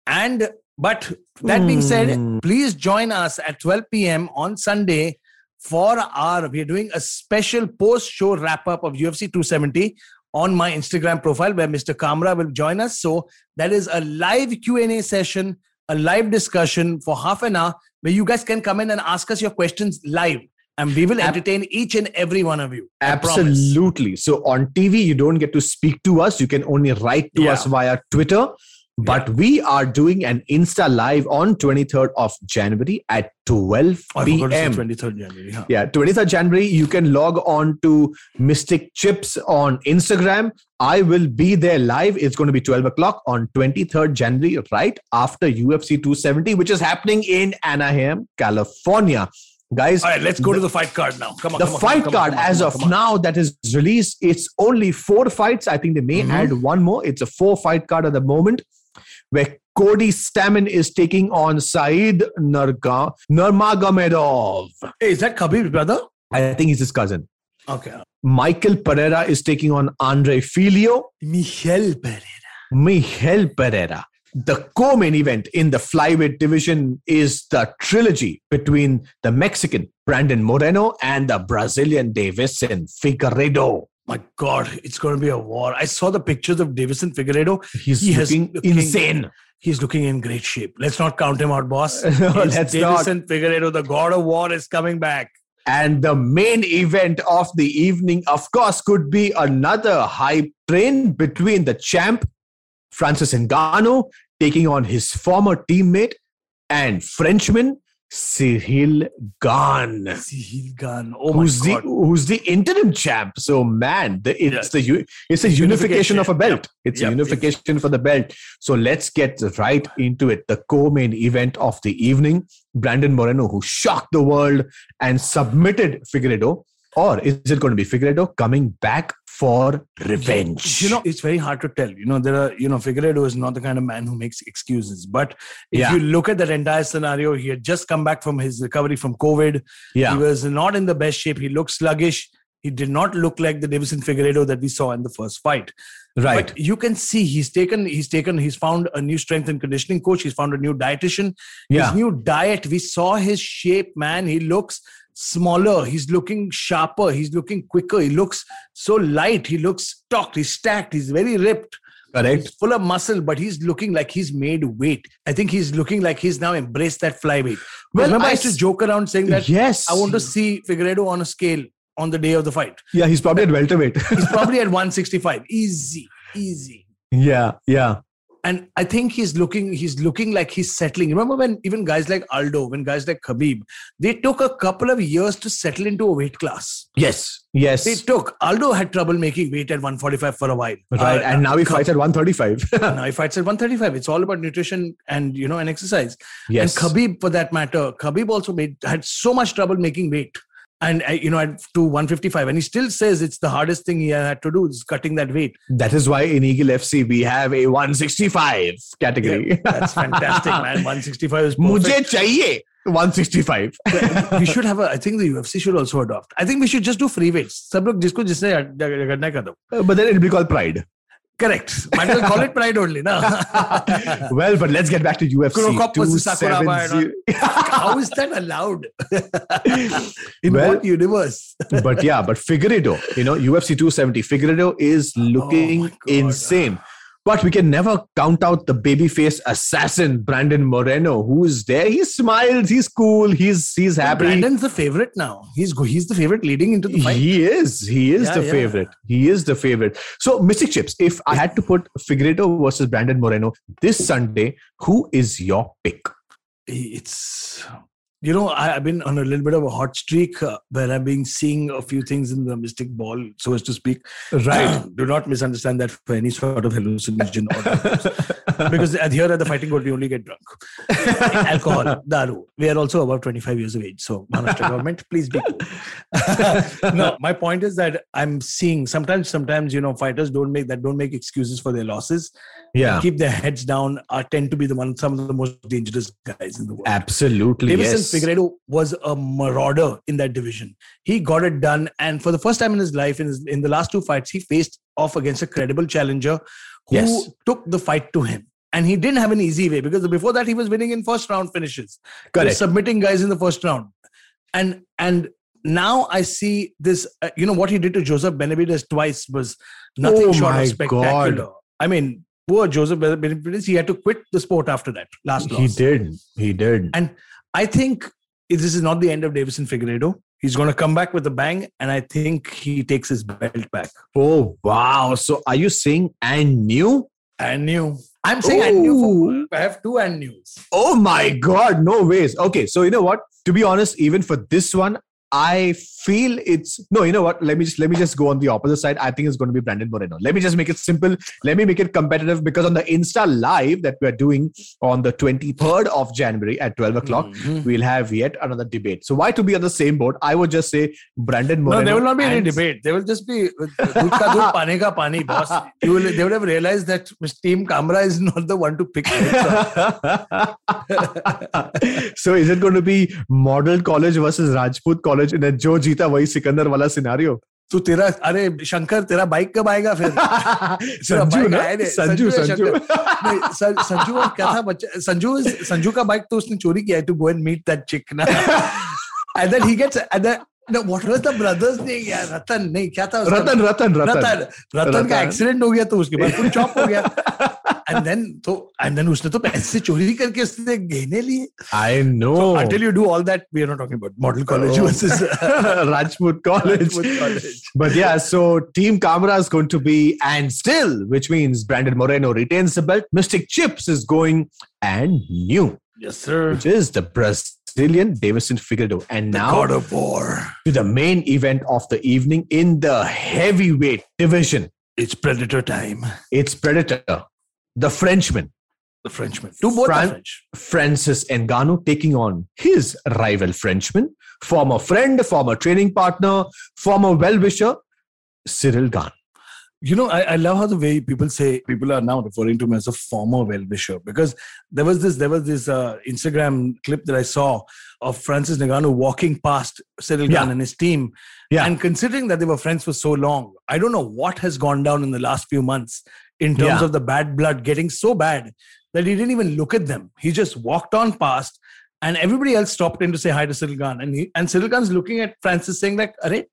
And but that being said, Hmm. please join us at 12 p.m. on Sunday for our we are doing a special post-show wrap-up of UFC 270 on my Instagram profile where Mr. Kamra will join us. So that is a live Q&A session, a live discussion for half an hour where you guys can come in and ask us your questions live. And we will entertain each and every one of you. Absolutely. So on TV, you don't get to speak to us. You can only write to Yeah. us via Twitter. But we are doing an Insta live on 23rd of January at 12 Oh, I forgot to say p.m. 23rd January. huh? Yeah, 23rd January, you can log on to Mystic Chips on Instagram. I will be there live. It's going to be 12 o'clock on 23rd January, right after UFC 270, which is happening in Anaheim, California. Guys, All right, let's go to the fight card now. Come on. the come fight on, card on, as on, of now that is released it's only four fights i think they may Mhm. add one more it's a four fight card at the moment where Cody Stamann is taking on saeed Nurga, nurmagomedov Hey, is that Khabib's brother? i think he's his cousin Okay. michael pereira is taking on andre Fialho Michel Pereira. Michel Pereira. The co-main event in the flyweight division is the trilogy between the Mexican Brandon Moreno and the Brazilian Deiveson Figueiredo. My God, it's going to be a war. I saw the pictures of Deiveson Figueiredo. He's He looking looking- insane. He's looking in great shape. Let's not count him out, boss. No, let's Deiveson Figueiredo, the God of War, is coming back. And the main event of the evening, of course, could be another hype train between the champ, Francis Ngannou, taking on his former teammate and Frenchman, Cyril Gane. Cyril Gane. Oh my who's the who's the interim champ? So man, the, it's the it's a unification of a belt. It's Yep. a unification for the belt. So let's get right into it. The co-main event of the evening: Brandon Moreno, who shocked the world and submitted Figueiredo, or is it going to be Figueiredo coming back for revenge. You know, it's very hard to tell. You know, there are, you know, Figueiredo is not the kind of man who makes excuses. But if Yeah. you look at that entire scenario, he had just come back from his recovery from COVID. yeah, He was not in the best shape. He looked sluggish. He did not look like the Deiveson Figueiredo that we saw in the first fight. right. But you can see he's taken, he's taken, he's found a new strength and conditioning coach. He's found a new dietitian. Yeah. His new diet. We saw his shape, man. He looks smaller. He's looking sharper. He's looking quicker. He looks so light. He looks stocked. He's stacked. He's very ripped. Correct. He's full of muscle, but he's looking like he's made weight. I think he's looking like he's now embraced that flyweight. Well, Remember, I I used to joke around saying that yes. I want to see Figueiredo on a scale on the day of the fight. Yeah, he's probably at welterweight. He's probably at 165. Easy, easy. yeah, yeah. And I think he's looking, he's looking like he's settling. Remember when even guys like Aldo, when guys like Khabib, they took a couple of years to settle into a weight class. Yes. Yes. They took Aldo had trouble making weight at 145 for a while. right. Uh, and now he fights at 135. now he fights at 135. It's all about nutrition and you know and exercise. yes. And Khabib, for that matter, Khabib also made had so much trouble making weight and you know to 155 and he still says it's the hardest thing he had to do is cutting that weight that is why in eagle fc we have a 165 category yeah, that's fantastic man 165 is perfect. mujhe 165 we should have a i think the ufc should also adopt i think we should just do free weights but then it'll be called pride Correct. Might as well call it pride only, na. well, but let's get back to UFC. Cro Cop versus Sakuraba 270. How is that allowed? In Well- what universe? but yeah, but Figueiredo, you know, UFC 270, Figueiredo is oh looking Oh insane. But we can never count out the babyface assassin, Brandon Moreno, who is there. He smiles, he's cool, he's he's happy. Brandon's the favorite now. He's he's the favorite leading into the fight. He is. He is Yeah, the yeah. favorite. He is the favorite. So, Mystic Chips, if I had to put Figueiredo versus Brandon Moreno this Sunday, who is your pick? it's you know I, i've been on a little bit of a hot streak uh, where i've been seeing a few things in the mystic ball so as to speak. Right. do not misunderstand that for any sort of hallucination or because at here at the fighting court we only get drunk. Alcohol daru. We are also about 25 years of age so Maharashtra government please be cool. No my point is that i'm seeing sometimes sometimes you know fighters don't make that don't make excuses for their losses. Yeah, keep their heads down are tend to be the one some of the most dangerous guys in the world. Absolutely. Deiveson yes. Figueiredo was a marauder in that division. He got it done, and for the first time in his life, in, his, in the last two fights, he faced off against a credible challenger who Yes. took the fight to him. And he didn't have an easy way because before that he was winning in first round finishes, Correct. submitting guys in the first round, and and now I see this. Uh, you know what he did to Joseph Benavidez twice was nothing Oh short of spectacular. God. I mean, poor Joseph Benavidez, he had to quit the sport after that last loss He loss. did. He did. And I think this is not the end of Deiveson Figueiredo. He's going to come back with a bang, and I think he takes his belt back. Oh, wow. So, are you saying and new? And new. I'm saying and new. For, I have two and news. Oh my God, no ways. Okay, so you know what? To be honest, even for this one, I feel it's no. You know what? Let me just let me just go on the opposite side. I think it's going to be Brandon Moreno. Let me just make it simple. Let me make it competitive because on the Insta live that we are doing on the 23rd of January at 12 o'clock, Mhm. we'll have yet another debate. So why to be on the same boat? I would just say Brandon Moreno. No, there will not be any debate. There will just be "Doodh ka doodh, pane ka pani, boss. You will, they would have realized that. Team Kamra is not the one to pick. so is it going to be model college versus Rajput college in a जो जीता वही सिकंदर वाला scenario? तो तेरा अरे शंकर तेरा bike कब आएगा फिर? संजू ना? संजू संजू संजू। क्या था बच्चा? संजू संजू का बाइक तो उसने चोरी किया है to go and meet that chick ना। Then he gets and then no what was the brothers यार रतन नहीं क्या था रतन रतन रतन। रतन। रतन का एक्सीडेंट हो गया तो उसके बाद पूरी चॉप हो गया। and then so and then उसने तो पैसे चोरी करके उसने गहने लिए I know so until you do all that we are not talking about model college oh. versus uh, Rajput college. College but yeah so team Kamra is going to be and still which means Brandon Moreno retains the belt Mystic Chips is going and new yes sir which is the Brazilian Deiveson Figueiredo, And the now to the main event of the evening in the heavyweight division. It's Predator time. It's Predator the Frenchman, the Frenchman. To both Fran- French. Francis Ngannou taking on his rival Frenchman, former friend, former training partner, former well-wisher, Cyril Gane. You know, I, I love how the way people say people are now referring to him as a former well-wisher because there was this there was this uh, Instagram clip that I saw of Francis Ngannou walking past Yeah. Gane and his team. Yeah. And considering that they were friends for so long, I don't know what has gone down in the last few months in terms Yeah. of the bad blood getting so bad that he didn't even look at them. He just walked on past and everybody else stopped in to say hi to Cyril Gane. And, he, and Cyril Gane's looking at Francis saying like, Arey,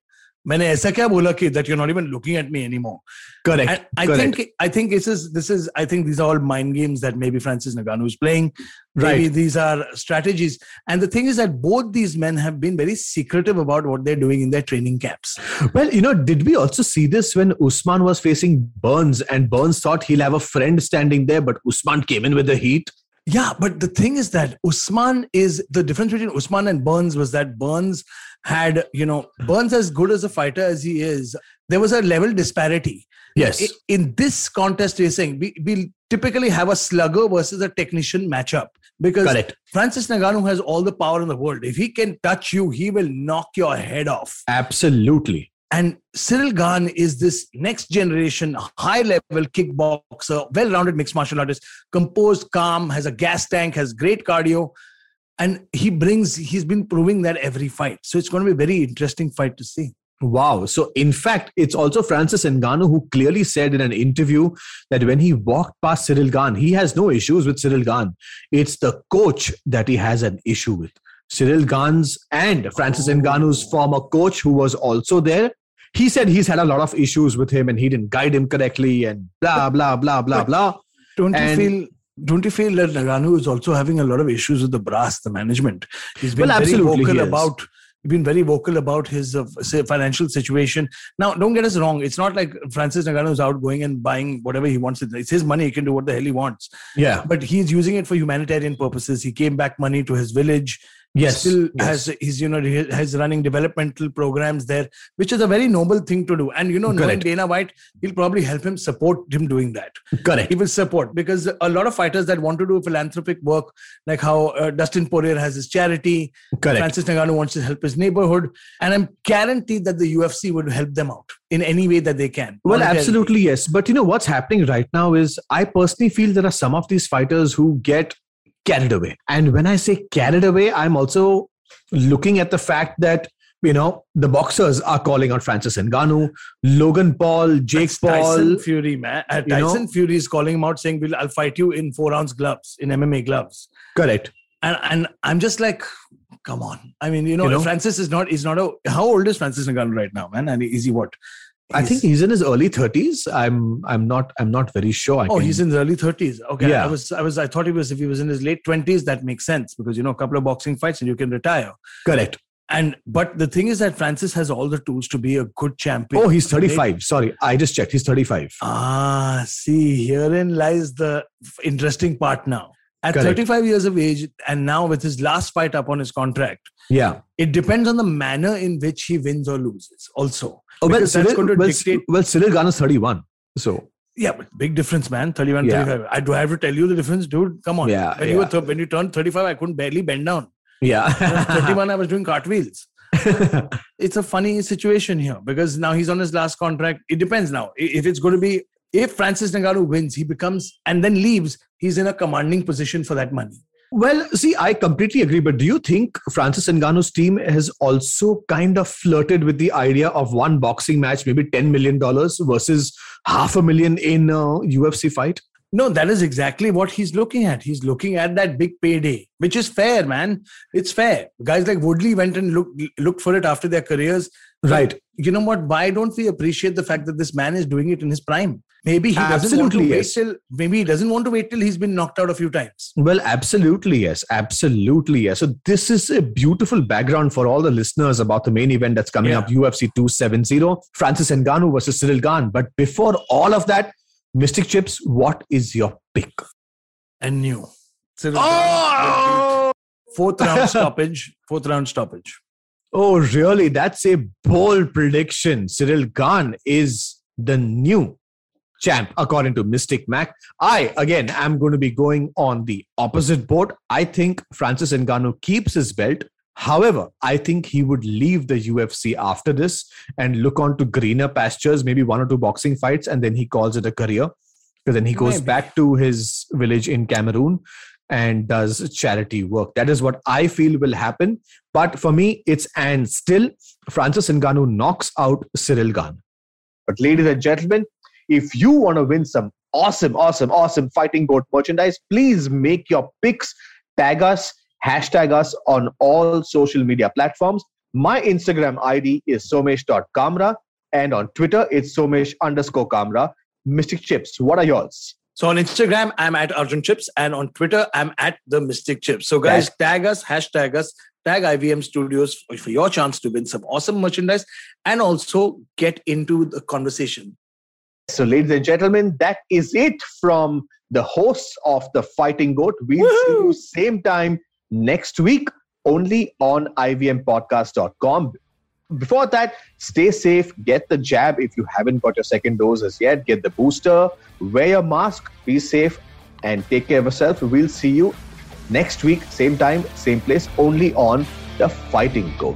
मैंने ऐसा क्या बोला कि that you're not even looking at me anymore. Correct. And I correct. think I think this is this is I think these are all mind games that maybe Francis Ngannou is playing. Maybe Right. these are strategies. And the thing is that both these men have been very secretive about what they're doing in their training camps. Well, you know, did we also see this when Usman was facing Burns and Burns thought he'll have a friend standing there, but Usman came in with the heat? Yeah, but the thing is that Usman is the difference between Usman and Burns was that Burns had, you know, Burns as good as a fighter as he is, there was a level disparity. Yes. In this contest racing, we, we typically have a slugger versus a technician matchup because Correct. Francis Ngannou has all the power in the world. If he can touch you, he will knock your head off. Absolutely. And Cyril Gane is this next generation, high level kickboxer, well rounded mixed martial artist, composed, calm, has a gas tank, has great cardio. And he brings, he's been proving that every fight. So it's going to be a very interesting fight to see. Wow. So, in fact, it's also Francis Ngannou who clearly said in an interview that when he walked past Cyril Gane, he has no issues with Cyril Gane. It's the coach that he has an issue with. Cyril Gane's and Francis Oh. Ngannou's former coach, who was also there, he said he's had a lot of issues with him and he didn't guide him correctly and blah, blah, blah, blah, But- blah. Don't And- you feel? Don't you feel that Ngannou is also having a lot of issues with the brass, the management? He's been Well, very vocal about. Been very vocal about his uh, financial situation. Now, don't get us wrong. It's not like Francis Ngannou is out going and buying whatever he wants. It's his money. He can do what the hell he wants. Yeah. But he's using it for humanitarian purposes. He came back money to his village. Yes. Still yes. has he's you know has running developmental programs there, which is a very noble thing to do. And you know, knowing Dana White, he'll probably help him support him doing that Correct. he will support because a lot of fighters that want to do philanthropic work, like how uh, Dustin Poirier has his charity, Correct. Francis Ngannou wants to help his neighborhood, and I'm guaranteed that the UFC would help them out in any way that they can. Well, absolutely, yes. But you know what's happening right now is I personally feel there are some of these fighters who get carried away. And when I say carried away, I'm also looking at the fact that you know the boxers are calling out Francis Ngannou, Logan Paul, Jake That's Paul. Tyson Fury, man. Uh, you know? Tyson Fury is calling him out, saying, "Will I'll fight you in four ounce gloves, in MMA gloves." Correct. And and I'm just like, come on. I mean, you know, You know? Francis is not. He's not a. How old is Francis Ngannou right now, man? And is he what? I think he's in his early 30s. I'm I'm not I'm not very sure. I Oh, can- he's in his early thirties. Okay, Yeah. I was, I was, I thought he was. If he was in his late twenties, that makes sense because you know a couple of boxing fights and you can retire. correct. And but the thing is that Francis has all the tools to be a good champion. Oh, he's 35. Sorry, I just checked. He's 35. Ah, see, herein lies the interesting part now. At Correct. 35 years of age, and now with his last fight up on his contract, Yeah. it depends on the manner in which he wins or loses. Also, Oh, well, Cyril, going to well, dictate- well, Cyril Gane is 31. So yeah, but big difference, man. 31, Yeah. 35. I do I have to tell you the difference, dude. Come on. Yeah, When you were th- when you turned 35, I couldn't barely bend down. yeah. When I was 31, I was doing cartwheels. It's a funny situation here because now he's on his last contract. It depends now. If it's going to be, if Francis Ngannou wins, he becomes and then leaves, he's in a commanding position for that money. Well, see, I completely agree. But do you think Francis Ngannou's team has also kind of flirted with the idea of one boxing match, maybe $10 million versus half a million in a UFC fight? No, that is exactly what he's looking at. He's looking at that big payday, which is fair, man. It's fair. Guys like Woodley went and looked looked for it after their careers. Right. You know what? Why don't we appreciate the fact that this man is doing it in his prime? Maybe he doesn't want to Absolutely, wait till maybe he doesn't want to wait till he's been knocked out a few times. Well, absolutely, yes. Absolutely, yes. So, this is a beautiful background for all the listeners about the main event that's coming Yeah. up UFC 270, Francis Ngannou versus Cyril Gane. But before all of that, Mystic Chips, what is your pick? And new. Cyril Oh! Fourth round stoppage. Fourth round stoppage. Oh, really? That's a bold prediction. Cyril Gane is the new champ, according to Mystic Mac. I, again, am going to be going on the opposite boat. I think Francis Ngannou keeps his belt. However, I think he would leave the UFC after this and look on to greener pastures, maybe one or two boxing fights, and then he calls it a career. Because then he goes Maybe. back to his village in Cameroon and does charity work. That is what I feel will happen. But for me, it's and still Francis Ngannou knocks out Cyril Gane. But ladies and gentlemen, if you want to win some awesome, awesome, awesome fighting goat merchandise, please make your picks, tag us, hashtag us on all social media platforms. My Instagram ID is somesh.kamra and on Twitter it's somesh underscore kamra. Mystic Chips, what are yours? So on Instagram, I'm at Arjun Chips, and on Twitter, I'm at the Mystic Chips. So guys, tag us, hashtag us, tag IVM Studios for, your chance to win some awesome merchandise and also get into the conversation. So, ladies and gentlemen, that is it from the hosts of the Fighting Goat. We'll see you same time next week only on ivmpodcast.com. Before that, stay safe, get the jab if you haven't got your second dose as yet, get the booster, wear your mask, be safe, and take care of yourself. We'll see you next week, same time, same place, only on the Fighting Goat.